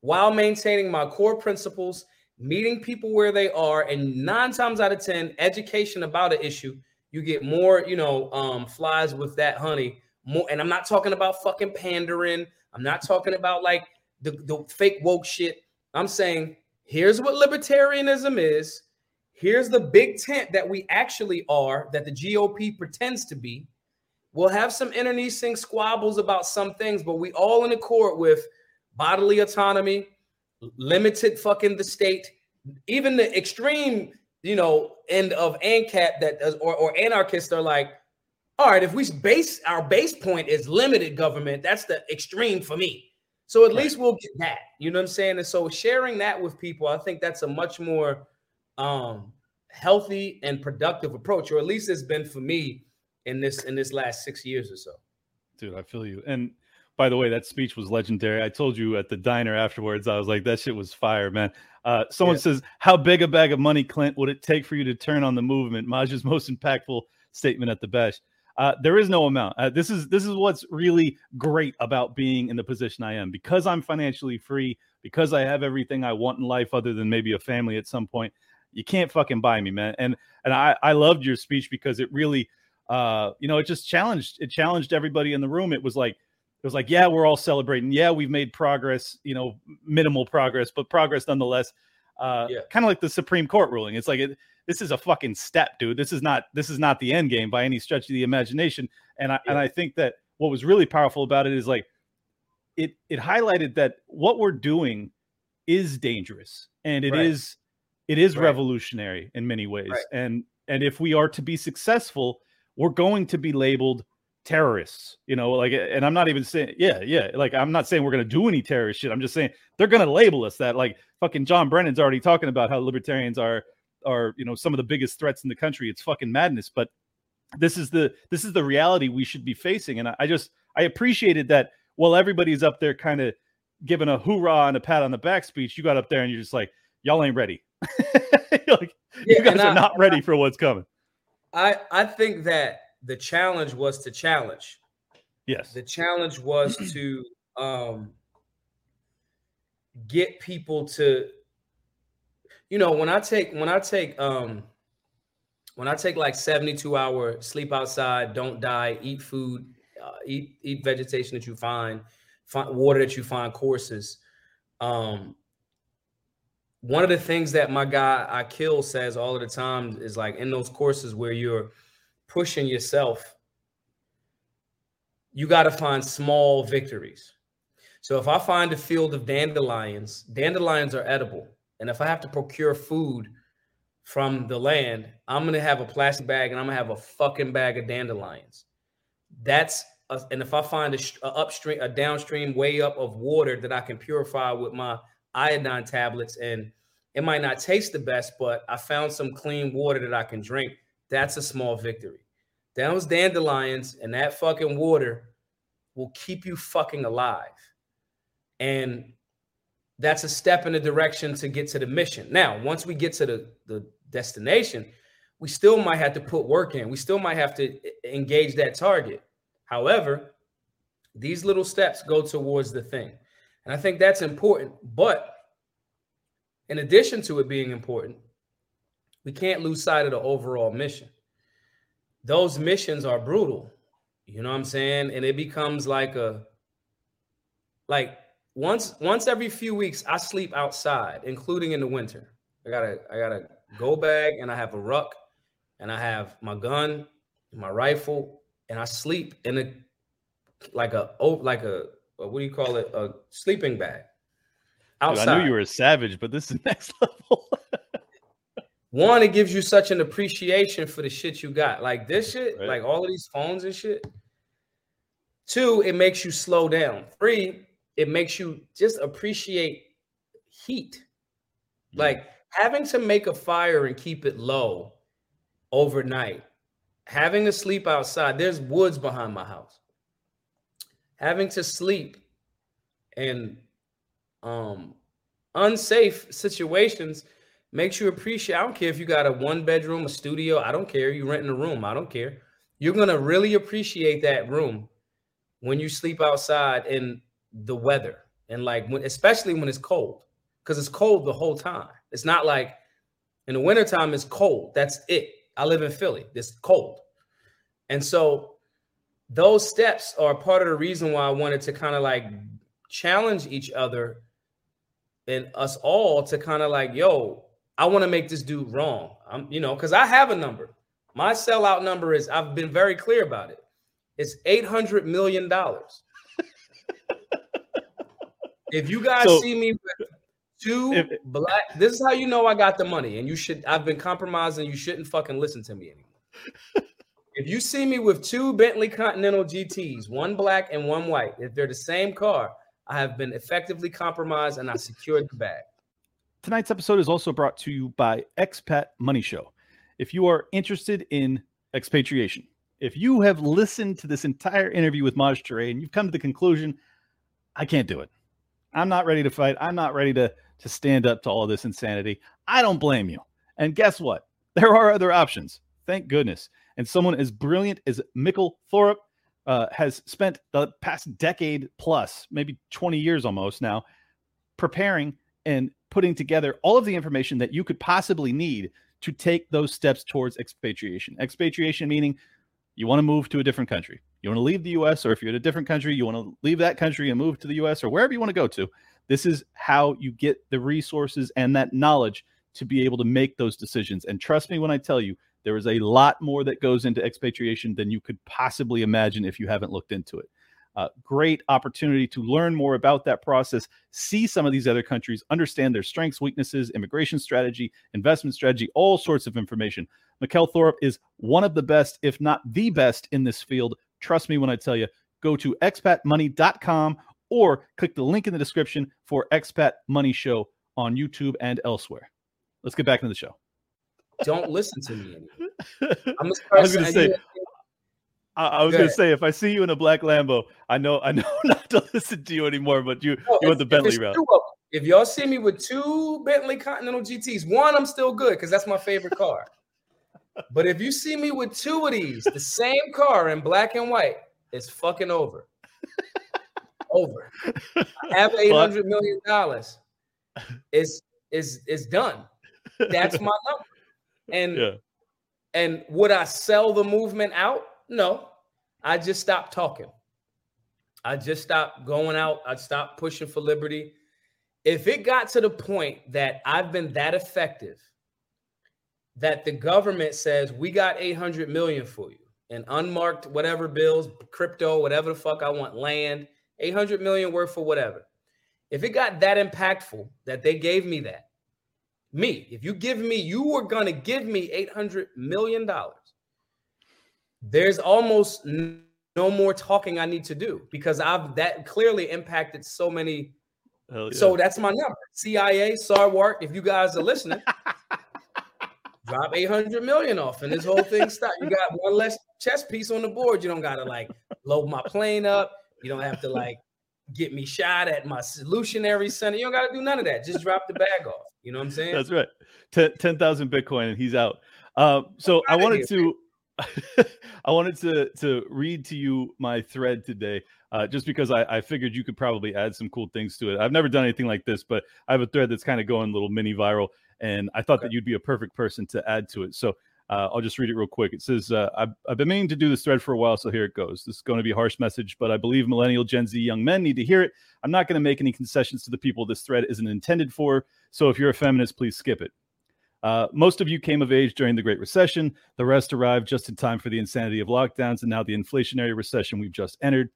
while maintaining my core principles meeting people where they are, and nine times out of ten, education about an issue, you get more, you know, um, flies with that honey. More, and I'm not talking about fucking pandering. I'm not talking about like the, the fake woke shit. I'm saying here's what libertarianism is. Here's the big tent that we actually are, that the GOP pretends to be. We'll have some internecine squabbles about some things, but we all in accord with bodily autonomy, limited fucking the state, even the extreme, you know, end of ANCAP that does, or, or anarchists are like, all right, if we base our base point is limited government, that's the extreme for me. So at right. least we'll get that. You know what I'm saying? And so sharing that with people, I think that's a much more um healthy and productive approach, or at least it's been for me in this in this last six years or so. Dude, I feel you. And by the way, that speech was legendary. I told you at the diner afterwards, I was like, that shit was fire, man. Uh, someone yeah. says, How big a bag of money, Clint, would it take for you to turn on the movement? Maj's most impactful statement at the best. Uh, there is no amount. Uh, this is this is what's really great about being in the position I am because I'm financially free, because I have everything I want in life, other than maybe a family at some point. You can't fucking buy me, man. And and I I loved your speech because it really, uh, you know, it just challenged it challenged everybody in the room. It was like it was like, yeah, we're all celebrating. Yeah, we've made progress. You know, minimal progress, but progress nonetheless. Uh, yeah. Kind of like the Supreme Court ruling. It's like it, this is a fucking step, dude. This is not this is not the end game by any stretch of the imagination. And I yeah. and I think that what was really powerful about it is like it it highlighted that what we're doing is dangerous and it right. is it is right. revolutionary in many ways. Right. And and if we are to be successful, we're going to be labeled terrorists, you know, like and I'm not even saying yeah, yeah, like I'm not saying we're going to do any terrorist shit. I'm just saying they're going to label us that like fucking John Brennan's already talking about how libertarians are are you know some of the biggest threats in the country. It's fucking madness, but this is the this is the reality we should be facing. And I, I just I appreciated that while everybody's up there kind of giving a hoorah and a pat on the back speech, you got up there and you're just like, y'all ain't ready. like, yeah, you guys are I, not ready for what's coming. I I think that the challenge was to challenge. Yes. The challenge was to um get people to you know, when I take when I take um when I take like 72 hour sleep outside, don't die, eat food, uh, eat eat vegetation that you find, find water that you find courses. Um one of the things that my guy I kill says all of the time is like in those courses where you're pushing yourself, you got to find small victories. So if I find a field of dandelions, dandelions are edible. And if I have to procure food from the land, I'm gonna have a plastic bag and I'm gonna have a fucking bag of dandelions. That's a, and if I find a, a upstream, a downstream way up of water that I can purify with my iodine tablets, and it might not taste the best, but I found some clean water that I can drink. That's a small victory. Those dandelions and that fucking water will keep you fucking alive. And that's a step in the direction to get to the mission. Now, once we get to the, the destination, we still might have to put work in. We still might have to engage that target. However, these little steps go towards the thing. And I think that's important. But in addition to it being important, we can't lose sight of the overall mission. Those missions are brutal. You know what I'm saying? And it becomes like a like once once every few weeks I sleep outside, including in the winter. I got a I got a go bag and I have a ruck and I have my gun, my rifle, and I sleep in a like a like a, what do you call it a sleeping bag. Outside. Dude, I knew you were a savage, but this is next level. One, it gives you such an appreciation for the shit you got, like this shit, right. like all of these phones and shit. Two, it makes you slow down. Three, it makes you just appreciate heat. Like having to make a fire and keep it low overnight, having to sleep outside. There's woods behind my house. Having to sleep in um, unsafe situations makes you appreciate. I don't care if you got a one bedroom, a studio. I don't care. You renting a room. I don't care. You're gonna really appreciate that room when you sleep outside in the weather and like when especially when it's cold because it's cold the whole time it's not like in the wintertime it's cold that's it i live in philly it's cold and so those steps are part of the reason why i wanted to kind of like challenge each other and us all to kind of like yo i want to make this dude wrong i'm you know because i have a number my sellout number is i've been very clear about it it's 800 million dollars if you guys so, see me with two if, black, this is how you know I got the money, and you should. I've been compromising. You shouldn't fucking listen to me anymore. If you see me with two Bentley Continental GTS, one black and one white, if they're the same car, I have been effectively compromised and I secured the bag. Tonight's episode is also brought to you by Expat Money Show. If you are interested in expatriation, if you have listened to this entire interview with Maj Toure and you've come to the conclusion, I can't do it. I'm not ready to fight. I'm not ready to, to stand up to all this insanity. I don't blame you. And guess what? There are other options. Thank goodness. And someone as brilliant as Mikkel Thorup uh, has spent the past decade plus, maybe 20 years almost now, preparing and putting together all of the information that you could possibly need to take those steps towards expatriation. Expatriation meaning you want to move to a different country. You want to leave the US, or if you're in a different country, you want to leave that country and move to the US or wherever you want to go to. This is how you get the resources and that knowledge to be able to make those decisions. And trust me when I tell you, there is a lot more that goes into expatriation than you could possibly imagine if you haven't looked into it. Uh, great opportunity to learn more about that process, see some of these other countries, understand their strengths, weaknesses, immigration strategy, investment strategy, all sorts of information. Mikkel Thorup is one of the best, if not the best, in this field. Trust me when I tell you, go to expatmoney.com or click the link in the description for Expat Money Show on YouTube and elsewhere. Let's get back into the show. Don't listen to me anymore. I'm I was going to say, I, I was going to say, if I see you in a black Lambo, I know I know not to listen to you anymore. But you no, you want the Bentley route. If y'all see me with two Bentley Continental GTS, one I'm still good because that's my favorite car. but if you see me with two of these, the same car in black and white, it's fucking over. over. I have eight hundred million dollars. It's is it's done. That's my number. And yeah. and would I sell the movement out? No. I just stopped talking. I just stopped going out. I stopped pushing for liberty. If it got to the point that I've been that effective that the government says we got 800 million for you and unmarked whatever bills, crypto, whatever the fuck I want, land, 800 million worth for whatever. If it got that impactful that they gave me that, me, if you give me, you were going to give me $800 million, there's almost no more talking I need to do because I've that clearly impacted so many. Yeah. So that's my number. CIA, Sarwark, if you guys are listening, drop 800 million off and this whole thing stop. You got one less chess piece on the board. You don't got to like load my plane up. You don't have to like get me shot at my solutionary center. You don't got to do none of that. Just drop the bag off. You know what I'm saying? That's right. 10,000 Bitcoin and he's out. Uh, so I wanted to, I wanted to to read to you my thread today, uh, just because I, I figured you could probably add some cool things to it. I've never done anything like this, but I have a thread that's kind of going a little mini viral, and I thought okay. that you'd be a perfect person to add to it. So uh, I'll just read it real quick. It says, uh, I've, I've, been meaning to do this thread for a while, so here it goes. This is going to be a harsh message, but I believe millennial Gen Z young men need to hear it. I'm not going to make any concessions to the people this thread isn't intended for. So if you're a feminist, please skip it. Uh, most of you came of age during the Great Recession. The rest arrived just in time for the insanity of lockdowns and now the inflationary recession we've just entered.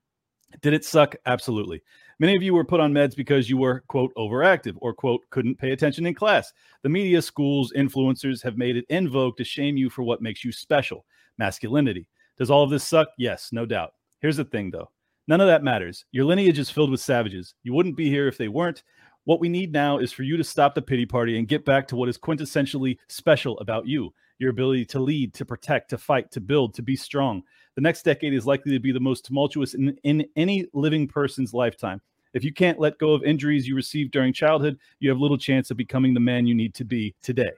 Did it suck? Absolutely. Many of you were put on meds because you were, quote, overactive or, quote, couldn't pay attention in class. The media, schools, influencers have made it in vogue to shame you for what makes you special masculinity. Does all of this suck? Yes, no doubt. Here's the thing, though none of that matters. Your lineage is filled with savages. You wouldn't be here if they weren't. What we need now is for you to stop the pity party and get back to what is quintessentially special about you your ability to lead, to protect, to fight, to build, to be strong. The next decade is likely to be the most tumultuous in, in any living person's lifetime. If you can't let go of injuries you received during childhood, you have little chance of becoming the man you need to be today.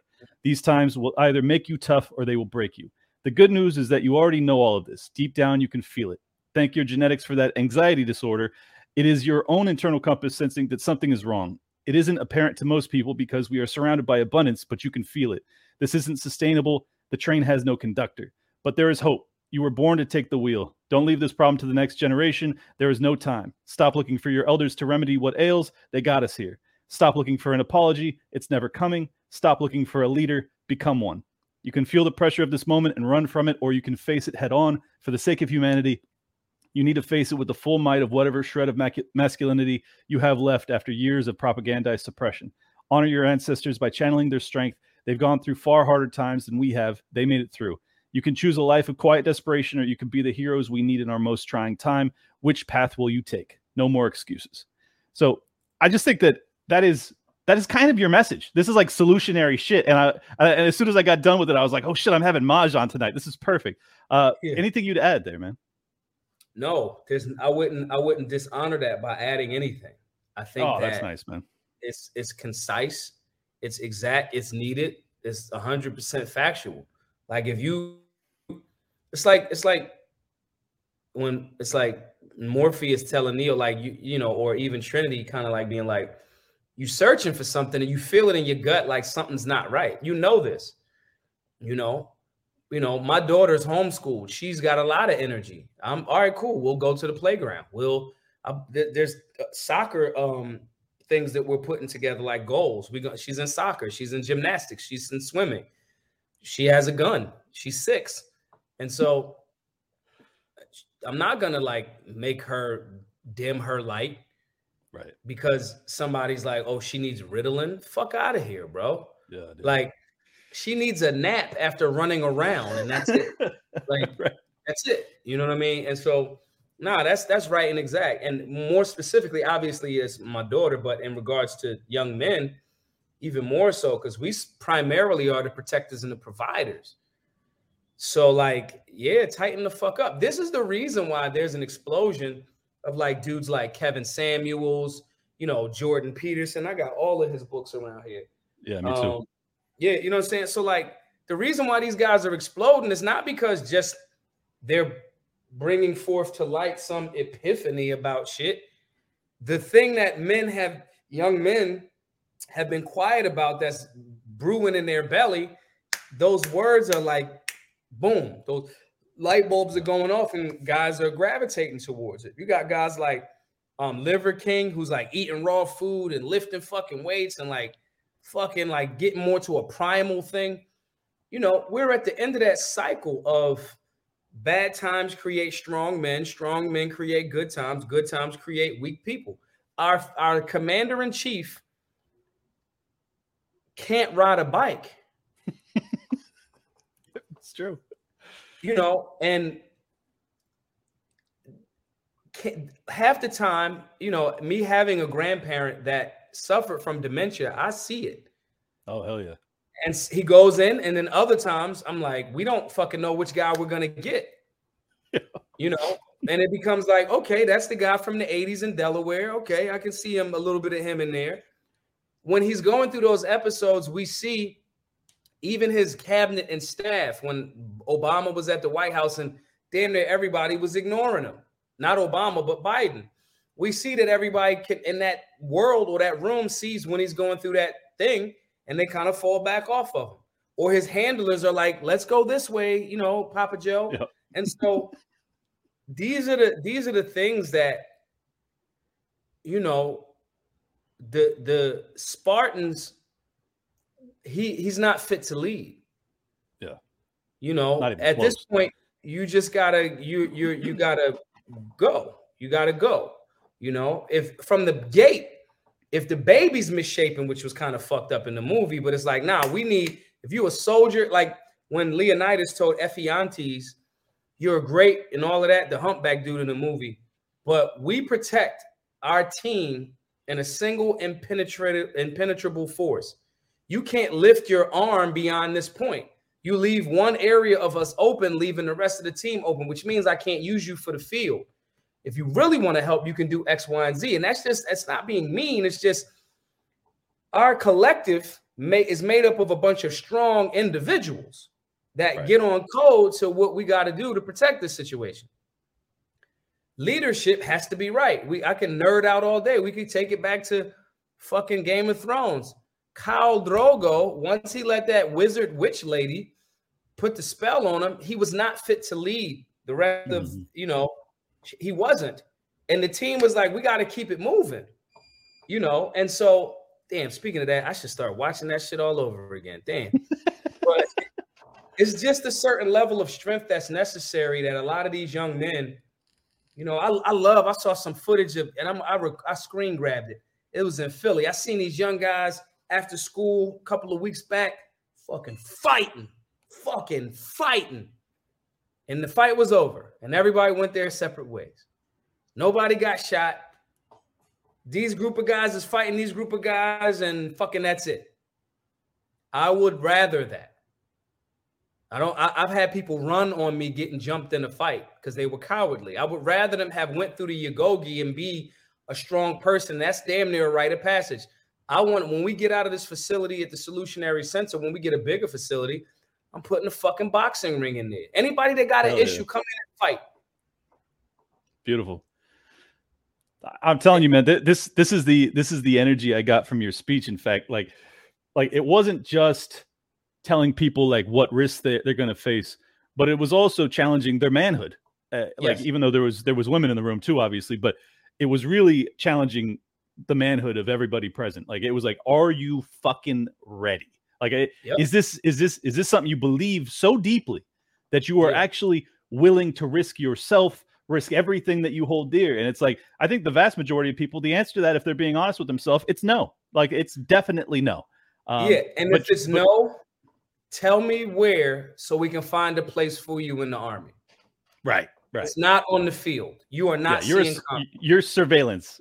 These times will either make you tough or they will break you. The good news is that you already know all of this. Deep down, you can feel it. Thank your genetics for that anxiety disorder. It is your own internal compass sensing that something is wrong. It isn't apparent to most people because we are surrounded by abundance, but you can feel it. This isn't sustainable. The train has no conductor, but there is hope. You were born to take the wheel. Don't leave this problem to the next generation. There is no time. Stop looking for your elders to remedy what ails. They got us here. Stop looking for an apology. It's never coming. Stop looking for a leader. Become one. You can feel the pressure of this moment and run from it, or you can face it head on. For the sake of humanity, you need to face it with the full might of whatever shred of masculinity you have left after years of propagandized suppression. Honor your ancestors by channeling their strength. They've gone through far harder times than we have. They made it through. You can choose a life of quiet desperation, or you can be the heroes we need in our most trying time. Which path will you take? No more excuses. So I just think that that is that is kind of your message. This is like solutionary shit. And I, I and as soon as I got done with it, I was like, oh shit, I'm having Maj on tonight. This is perfect. Uh, yeah. anything you'd add there, man? No, there's I wouldn't I wouldn't dishonor that by adding anything. I think oh, that that's nice, man. It's it's concise, it's exact, it's needed, it's hundred percent factual. Like if you it's like it's like when it's like Morpheus telling Neo, like you, you know, or even Trinity kind of like being like, you searching for something and you feel it in your gut like something's not right. You know this, you know. You know, my daughter's homeschooled. She's got a lot of energy. I'm all right, cool. We'll go to the playground. We'll there's uh, soccer um things that we're putting together like goals. We go, she's in soccer, she's in gymnastics, she's in swimming. She has a gun. She's six. And so I'm not gonna like make her dim her light, right? Because somebody's like, oh, she needs Ritalin. Fuck out of here, bro. Yeah, like she needs a nap after running around, and that's it. like right. that's it. You know what I mean? And so, nah, that's that's right and exact. And more specifically, obviously, is my daughter, but in regards to young men, even more so, because we primarily are the protectors and the providers. So, like, yeah, tighten the fuck up. This is the reason why there's an explosion of like dudes like Kevin Samuels, you know, Jordan Peterson. I got all of his books around here. Yeah, me too. Um, yeah, you know what I'm saying? So, like, the reason why these guys are exploding is not because just they're bringing forth to light some epiphany about shit. The thing that men have, young men have been quiet about that's brewing in their belly, those words are like boom, those light bulbs are going off and guys are gravitating towards it. You got guys like um Liver King who's like eating raw food and lifting fucking weights and like fucking like getting more to a primal thing. You know, we're at the end of that cycle of bad times create strong men, strong men create good times, good times create weak people. Our our commander in chief can't ride a bike it's true. You know, and half the time, you know, me having a grandparent that suffered from dementia, I see it. Oh hell yeah! And he goes in, and then other times I'm like, we don't fucking know which guy we're gonna get. Yeah. You know, and it becomes like, okay, that's the guy from the '80s in Delaware. Okay, I can see him a little bit of him in there. When he's going through those episodes, we see even his cabinet and staff, when Obama was at the White House and damn near everybody was ignoring him. Not Obama, but Biden. We see that everybody can, in that world or that room sees when he's going through that thing and they kind of fall back off of him. Or his handlers are like, let's go this way, you know, Papa Joe. Yep. And so these are the these are the things that you know the the Spartans he he's not fit to lead. Yeah. You know, at close. this point, you just gotta you you you gotta go. You gotta go. You know, if from the gate, if the baby's misshapen, which was kind of fucked up in the movie, but it's like, nah, we need if you a soldier, like when Leonidas told Ephialtes, you're great and all of that, the humpback dude in the movie, but we protect our team in a single impenetrable impenetrable force. You can't lift your arm beyond this point. You leave one area of us open, leaving the rest of the team open, which means I can't use you for the field. If you really want to help, you can do X, Y, and Z. And that's just, that's not being mean. It's just our collective may, is made up of a bunch of strong individuals that right. get on code to what we got to do to protect this situation. Leadership has to be right. We I can nerd out all day. We could take it back to fucking Game of Thrones. Khal Drogo, once he let that wizard witch lady put the spell on him, he was not fit to lead the rest mm-hmm. of, you know, he wasn't. And the team was like, we got to keep it moving, you know. And so, damn, speaking of that, I should start watching that shit all over again. Damn. but it's just a certain level of strength that's necessary that a lot of these young men, you know, I, I love, I saw some footage of, and I'm, I, I screen grabbed it. It was in Philly. I seen these young guys after school a couple of weeks back, fucking fighting, fucking fighting. And the fight was over, and everybody went their separate ways. Nobody got shot. These group of guys is fighting these group of guys, and fucking that's it. I would rather that. I don't. I, have had people run on me getting jumped in a fight because they were cowardly. I would rather them have went through the Yagogi and be a strong person. That's damn near a rite of passage. I want when we get out of this facility at the Solutionary Center, when we get a bigger facility, I'm putting a fucking boxing ring in there. Anybody that got an Hell issue, yeah. come in and fight. Beautiful. I'm telling you, man, this this is the this is the energy I got from your speech. In fact, like like it wasn't just telling people like what risks they, they're going to face, but it was also challenging their manhood. Uh, like yes. even though there was there was women in the room too, obviously, but it was really challenging the manhood of everybody present. Like it was like, are you fucking ready? Like, yep. is this is this is this something you believe so deeply that you are yeah. actually willing to risk yourself risk everything that you hold dear. And it's like, I think the vast majority of people, the answer to that, if they're being honest with themselves, it's no. Like it's definitely no. Um, yeah. And if it's but, no, tell me where so we can find a place for you in the army. Right. Right. It's not on the field. You are not yeah, seeing your surveillance.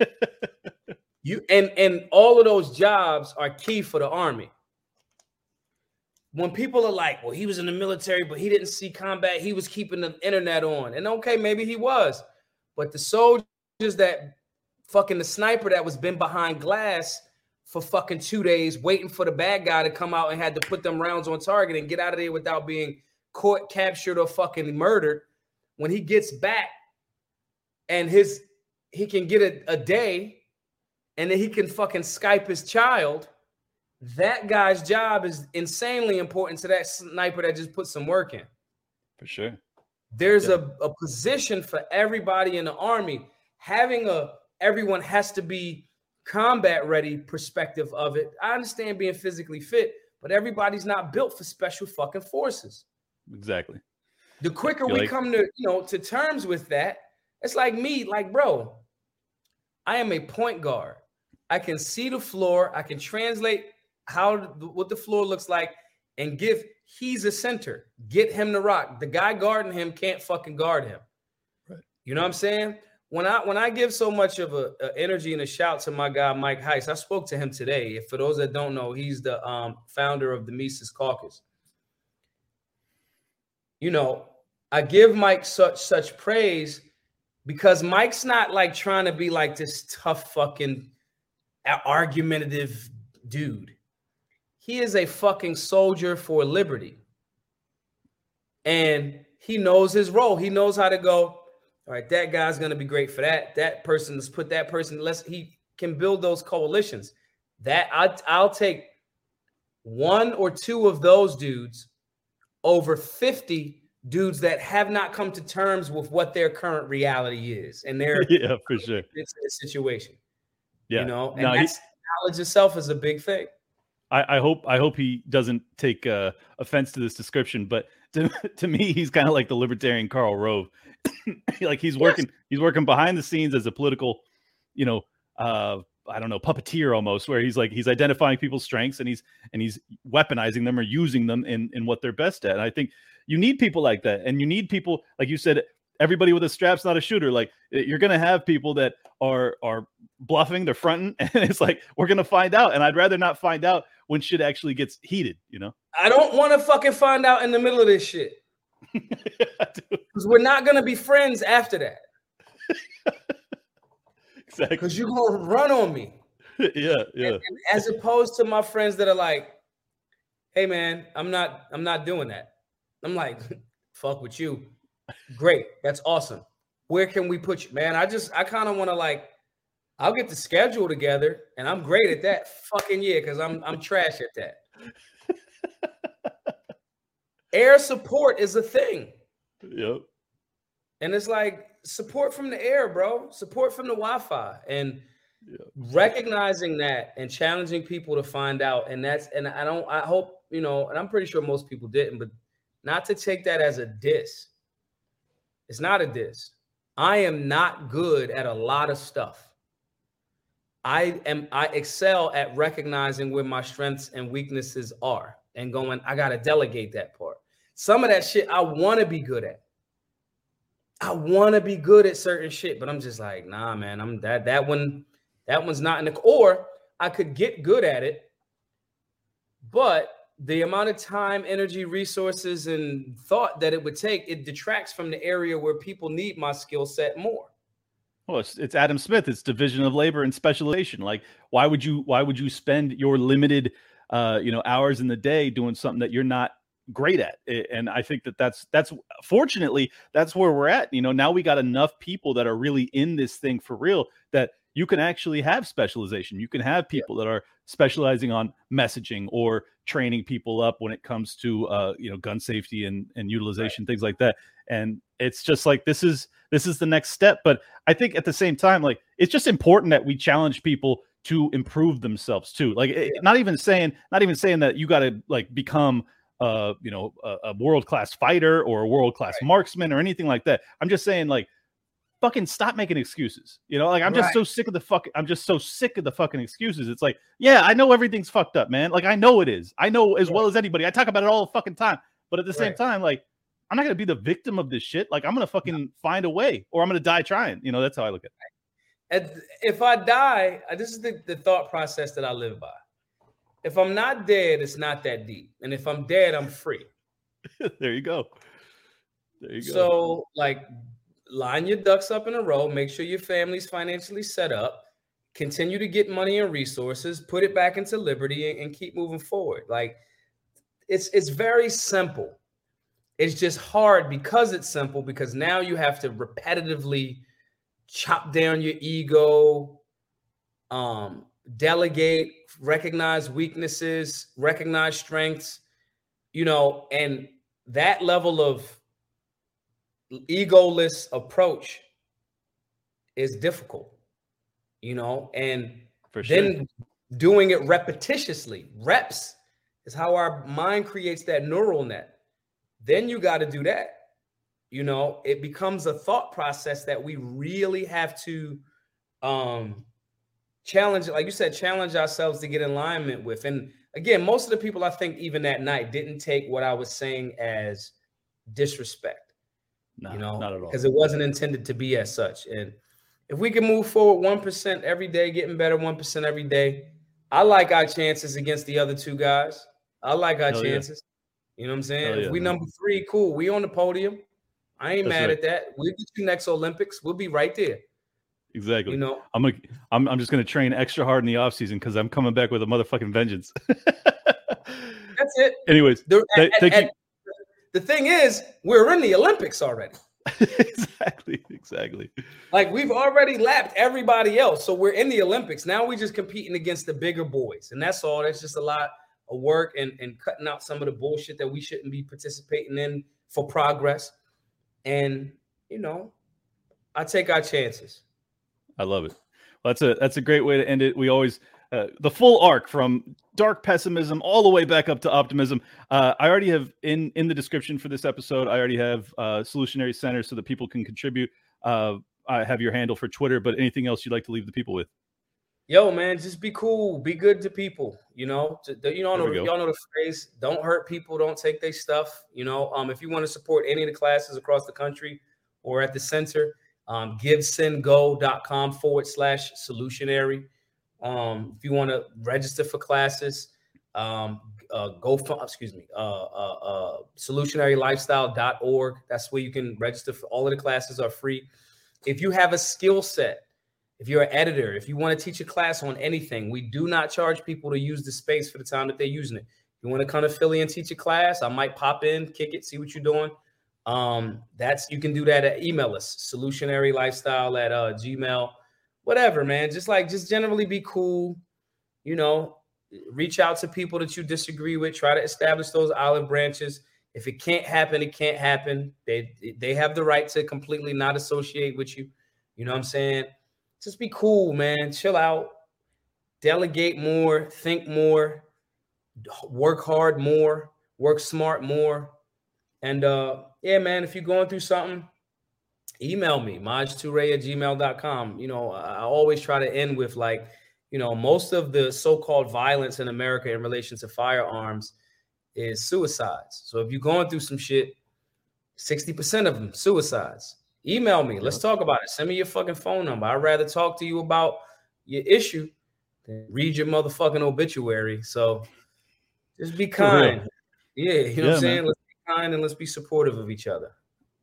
you and and all of those jobs are key for the army when people are like, well, he was in the military, but he didn't see combat, he was keeping the internet on. And okay, maybe he was, but the soldiers that fucking the sniper that was been behind glass for fucking two days waiting for the bad guy to come out and had to put them rounds on target and get out of there without being caught, captured, or fucking murdered. When he gets back and his he can get a, a day and then he can fucking Skype his child that guy's job is insanely important to that sniper that just put some work in. For sure. There's yeah. a, a position for everybody in the army. Having a everyone has to be combat ready perspective of it. I understand being physically fit, but everybody's not built for special fucking forces. Exactly. The quicker You're we like- come to, you know, to terms with that, it's like me, like, bro, I am a point guard. I can see the floor. I can translate how what the floor looks like and give he's a center. Get him to rock. The guy guarding him can't fucking guard him. Right. You know what I'm saying? When I when I give so much of a, a, energy and a shout to my guy Mike Heise, I spoke to him today. For those that don't know, he's the um, founder of the Mises Caucus. You know, I give Mike such such praise because Mike's not like trying to be like this tough fucking argumentative dude. He is a fucking soldier for liberty. And he knows his role. He knows how to go, all right, that guy's going to be great for that. That person, let's put that person, let's, he can build those coalitions. That I, I'll take one or two of those dudes over 50 dudes that have not come to terms with what their current reality is and their yeah for sure it's a situation yeah you know and no, that's knowledge itself is a big thing I, I, hope I hope he doesn't take uh, offense to this description, but to, to me, he's kind of like the libertarian Karl Rove. like he's working, yes. he's working behind the scenes as a political, you know, uh, I don't know, puppeteer almost, where he's like he's identifying people's strengths and he's and he's weaponizing them or using them in in what they're best at. And I think you need people like that, and you need people like you said. Everybody with a strap's not a shooter. Like you're gonna have people that are are bluffing, they're fronting, and it's like we're gonna find out. And I'd rather not find out when shit actually gets heated, you know? I don't want to fucking find out in the middle of this shit. Because we're not gonna be friends after that. exactly. Because you're gonna run on me. yeah, yeah. And, and as opposed to my friends that are like, hey man, I'm not, I'm not doing that. I'm like, fuck with you. Great, that's awesome. Where can we put you? Man, I just I kind of want to like I'll get the schedule together, and I'm great at that fucking year because I'm I'm trash at that. Air support is a thing. Yep. And it's like support from the air, bro. Support from the Wi-Fi, and yep. recognizing that and challenging people to find out. And that's and I don't. I hope you know, and I'm pretty sure most people didn't, but not to take that as a diss. It's not a diss. I am not good at a lot of stuff. I am I excel at recognizing where my strengths and weaknesses are and going, I gotta delegate that part. Some of that shit I want to be good at. I want to be good at certain shit, but I'm just like, nah, man. I'm that that one. That one's not in the or I could get good at it, but the amount of time, energy, resources, and thought that it would take, it detracts from the area where people need my skill set more. Well, it's, it's Adam Smith. It's division of labor and specialization. Like, why would you why would you spend your limited uh, you know hours in the day doing something that you're not great at and i think that that's that's fortunately that's where we're at you know now we got enough people that are really in this thing for real that you can actually have specialization you can have people yeah. that are specializing on messaging or training people up when it comes to uh, you know gun safety and and utilization right. things like that and it's just like this is this is the next step but i think at the same time like it's just important that we challenge people to improve themselves too like yeah. not even saying not even saying that you got to like become uh you know a, a world class fighter or a world class right. marksman or anything like that i'm just saying like fucking stop making excuses. You know, like I'm just right. so sick of the fuck. I'm just so sick of the fucking excuses. It's like, yeah, I know everything's fucked up, man. Like I know it is. I know as well as anybody. I talk about it all the fucking time. But at the same time, like I'm not gonna be the victim of this shit. Like I'm gonna fucking no. find a way, or I'm gonna die trying. You know, that's how I look at it. And if I die, this is the, the thought process that I live by. If I'm not dead, it's not that deep. And if I'm dead, I'm free. there you go. There you go. So, like, line your ducks up in a row, make sure your family's financially set up, continue to get money and resources, put it back into liberty and, and keep moving forward. Like it's it's very simple. It's just hard because it's simple because now you have to repetitively chop down your ego, um, delegate, recognize weaknesses, recognize strengths, you know, and that level of egoless approach is difficult, you know, and For sure. then doing it repetitiously, reps is how our mind creates that neural net. Then you got to do that. You know, it becomes a thought process that we really have to um challenge, like you said, challenge ourselves to get in alignment with. And again, most of the people I think even that night didn't take what I was saying as disrespect no, you know, not at all. Because it wasn't intended to be as such. And if we can move forward 1% every day, getting better 1% every day, I like our chances against the other two guys. I like our Hell chances. Yeah. You know what I'm saying? Yeah, if we man. number three, cool. We on the podium. I ain't That's mad right. at that. We'll get you next Olympics. We'll be right there. Exactly. You know, I'm a, I'm I'm just gonna train extra hard in the off season because I'm coming back with a motherfucking vengeance. That's it. Anyways, the, th- at, thank at, you. The thing is, we're in the Olympics already. exactly, exactly. Like we've already lapped everybody else, so we're in the Olympics now. We're just competing against the bigger boys, and that's all. That's just a lot of work and and cutting out some of the bullshit that we shouldn't be participating in for progress. And you know, I take our chances. I love it. Well, that's a that's a great way to end it. We always uh, the full arc from dark pessimism all the way back up to optimism. Uh, I already have in in the description for this episode. I already have uh, Solutionary Center so that people can contribute. Uh, I have your handle for Twitter, but anything else you'd like to leave the people with? Yo, man, just be cool, be good to people. You know, you know, know y'all know the phrase: "Don't hurt people, don't take their stuff." You know, um, if you want to support any of the classes across the country or at the center, um, givesendgo.com forward slash solutionary. Um, if you want to register for classes, um, uh, go for, excuse me, uh, uh, uh, solutionarylifestyle.org. That's where you can register for all of the classes are free. If you have a skill set, if you're an editor, if you want to teach a class on anything, we do not charge people to use the space for the time that they're using it. You want to come to Philly and teach a class, I might pop in, kick it, see what you're doing. Um, that's you can do that at email us, solutionarylifestyle at uh, gmail.com whatever, man. Just like just generally be cool, you know, reach out to people that you disagree with, try to establish those olive branches. If it can't happen, it can't happen. They they have the right to completely not associate with you. You know what I'm saying? Just be cool, man. Chill out. Delegate more, think more, work hard more, work smart more. And uh yeah, man, if you're going through something, email me, maj2ray at gmail.com. You know, I always try to end with like, you know, most of the so-called violence in America in relation to firearms is suicides. So if you're going through some shit, 60% of them suicides. Email me. Let's talk about it. Send me your fucking phone number. I'd rather talk to you about your issue, then read your motherfucking obituary. So just be kind. Yeah, you know yeah, what I'm saying? Man. Let's kind and let's be supportive of each other.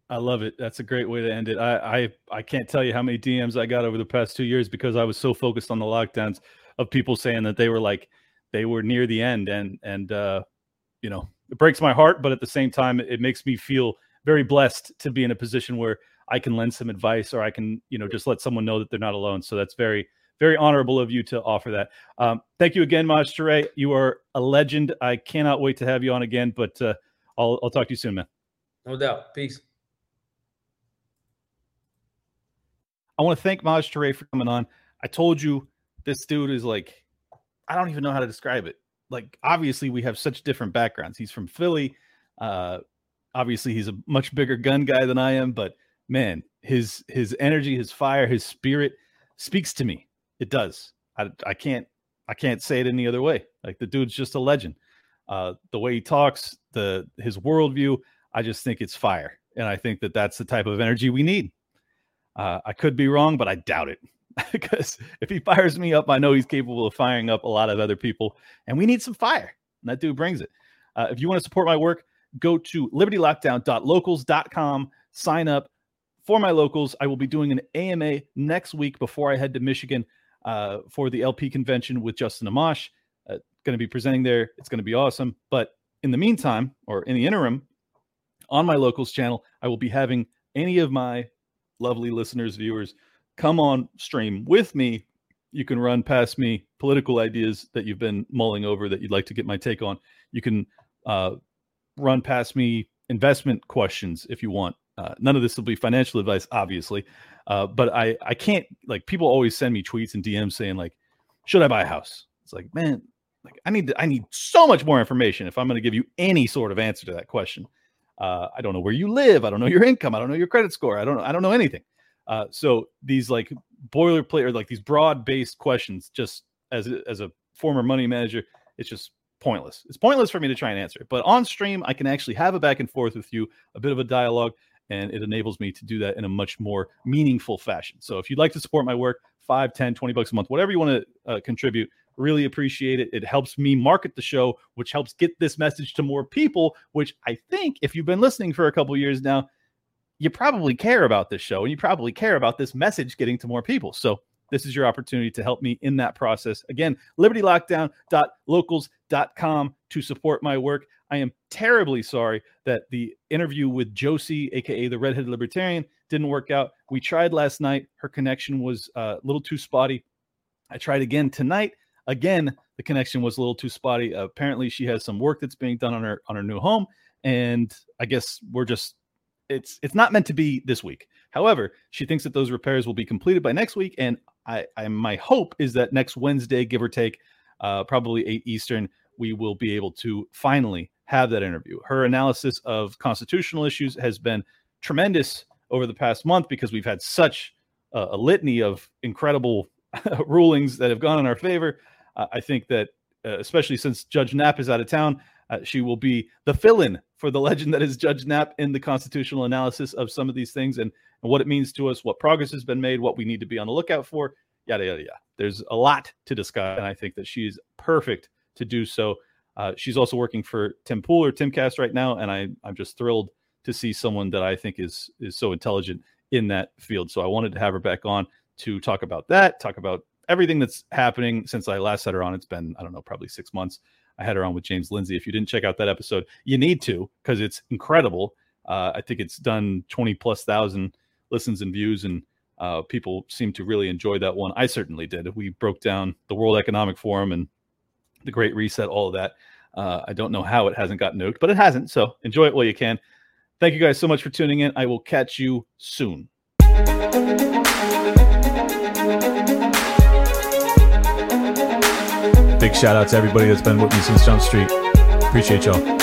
I love it. That's a great way to end it. I, I I can't tell you how many DMs I got over the past two years because I was so focused on the lockdowns of people saying that they were like they were near the end and and uh you know it breaks my heart but at the same time it makes me feel very blessed to be in a position where I can lend some advice or I can you know just let someone know that they're not alone. So that's very very honorable of you to offer that. Um, thank you again, Maj Toure. You are a legend. I cannot wait to have you on again, but uh, I'll, I'll talk to you soon, man. No doubt. Peace. I want to thank Maj Toure for coming on. I told you this dude is like, I don't even know how to describe it. Like, obviously, we have such different backgrounds. He's from Philly. Uh, obviously, he's a much bigger gun guy than I am, but man, his his energy, his fire, his spirit speaks to me. It does. I, I can't I can't say it any other way. Like the dude's just a legend. Uh, the way he talks, the his worldview, I just think it's fire, and I think that that's the type of energy we need. Uh, I could be wrong, but I doubt it because if he fires me up, I know he's capable of firing up a lot of other people, and we need some fire. And that dude brings it. Uh, if you want to support my work, go to libertylockdown.locals.com, sign up for my locals. I will be doing an AMA next week before I head to Michigan uh, for the LP convention with Justin Amash. Uh, going to be presenting there. It's going to be awesome. But in the meantime, or in the interim, on my locals channel, I will be having any of my lovely listeners, viewers, come on stream with me. You can run past me political ideas that you've been mulling over that you'd like to get my take on. You can uh, run past me investment questions if you want. Uh, none of this will be financial advice, obviously. Uh, but I I can't like people always send me tweets and DMs saying like, should I buy a house? It's like man, like I need to, I need so much more information if I'm going to give you any sort of answer to that question. Uh, I don't know where you live. I don't know your income. I don't know your credit score. I don't I don't know anything. Uh, so these like boilerplate or like these broad based questions, just as as a former money manager, it's just pointless. It's pointless for me to try and answer it. But on stream, I can actually have a back and forth with you, a bit of a dialogue, and it enables me to do that in a much more meaningful fashion. So if you'd like to support my work, 5, 10, 20 bucks a month, whatever you want to uh, contribute, really appreciate it. It helps me market the show, which helps get this message to more people, which I think if you've been listening for a couple years now, you probably care about this show and you probably care about this message getting to more people. So this is your opportunity to help me in that process. Again, libertylockdown.locals.com to support my work. I am terribly sorry that the interview with Josie, aka the redheaded libertarian, didn't work out. We tried last night. Her connection was uh, a little too spotty. I tried again tonight. Again, the connection was a little too spotty. Apparently, she has some work that's being done on her on her new home, and I guess we're just it's it's not meant to be this week. However, she thinks that those repairs will be completed by next week, and I, I my hope is that next Wednesday, give or take, uh, probably eight Eastern, we will be able to finally have that interview. Her analysis of constitutional issues has been tremendous over the past month because we've had such a, a litany of incredible rulings that have gone in our favor. Uh, I think that, uh, especially since Judge Knapp is out of town, uh, she will be the fill-in for the legend that is Judge Knapp in the constitutional analysis of some of these things and, and what it means to us, what progress has been made, what we need to be on the lookout for, yada yada yada. There's a lot to discuss, and I think that she's perfect to do so. Uh, she's also working for Tim Pool or Timcast right now, and I, I'm just thrilled to see someone that I think is is so intelligent in that field. So I wanted to have her back on to talk about that, talk about everything that's happening since I last had her on. It's been I don't know, probably six months. I had her on with James Lindsay. If you didn't check out that episode, you need to because it's incredible. Uh, I think it's done 20 plus thousand listens and views, and uh, people seem to really enjoy that one. I certainly did. We broke down the World Economic Forum and the Great Reset, all of that. Uh, I don't know how it hasn't got nuked, but it hasn't. So enjoy it while you can. Thank you guys so much for tuning in. I will catch you soon. Big shout out to everybody that's been with me since Jump Street. Appreciate y'all.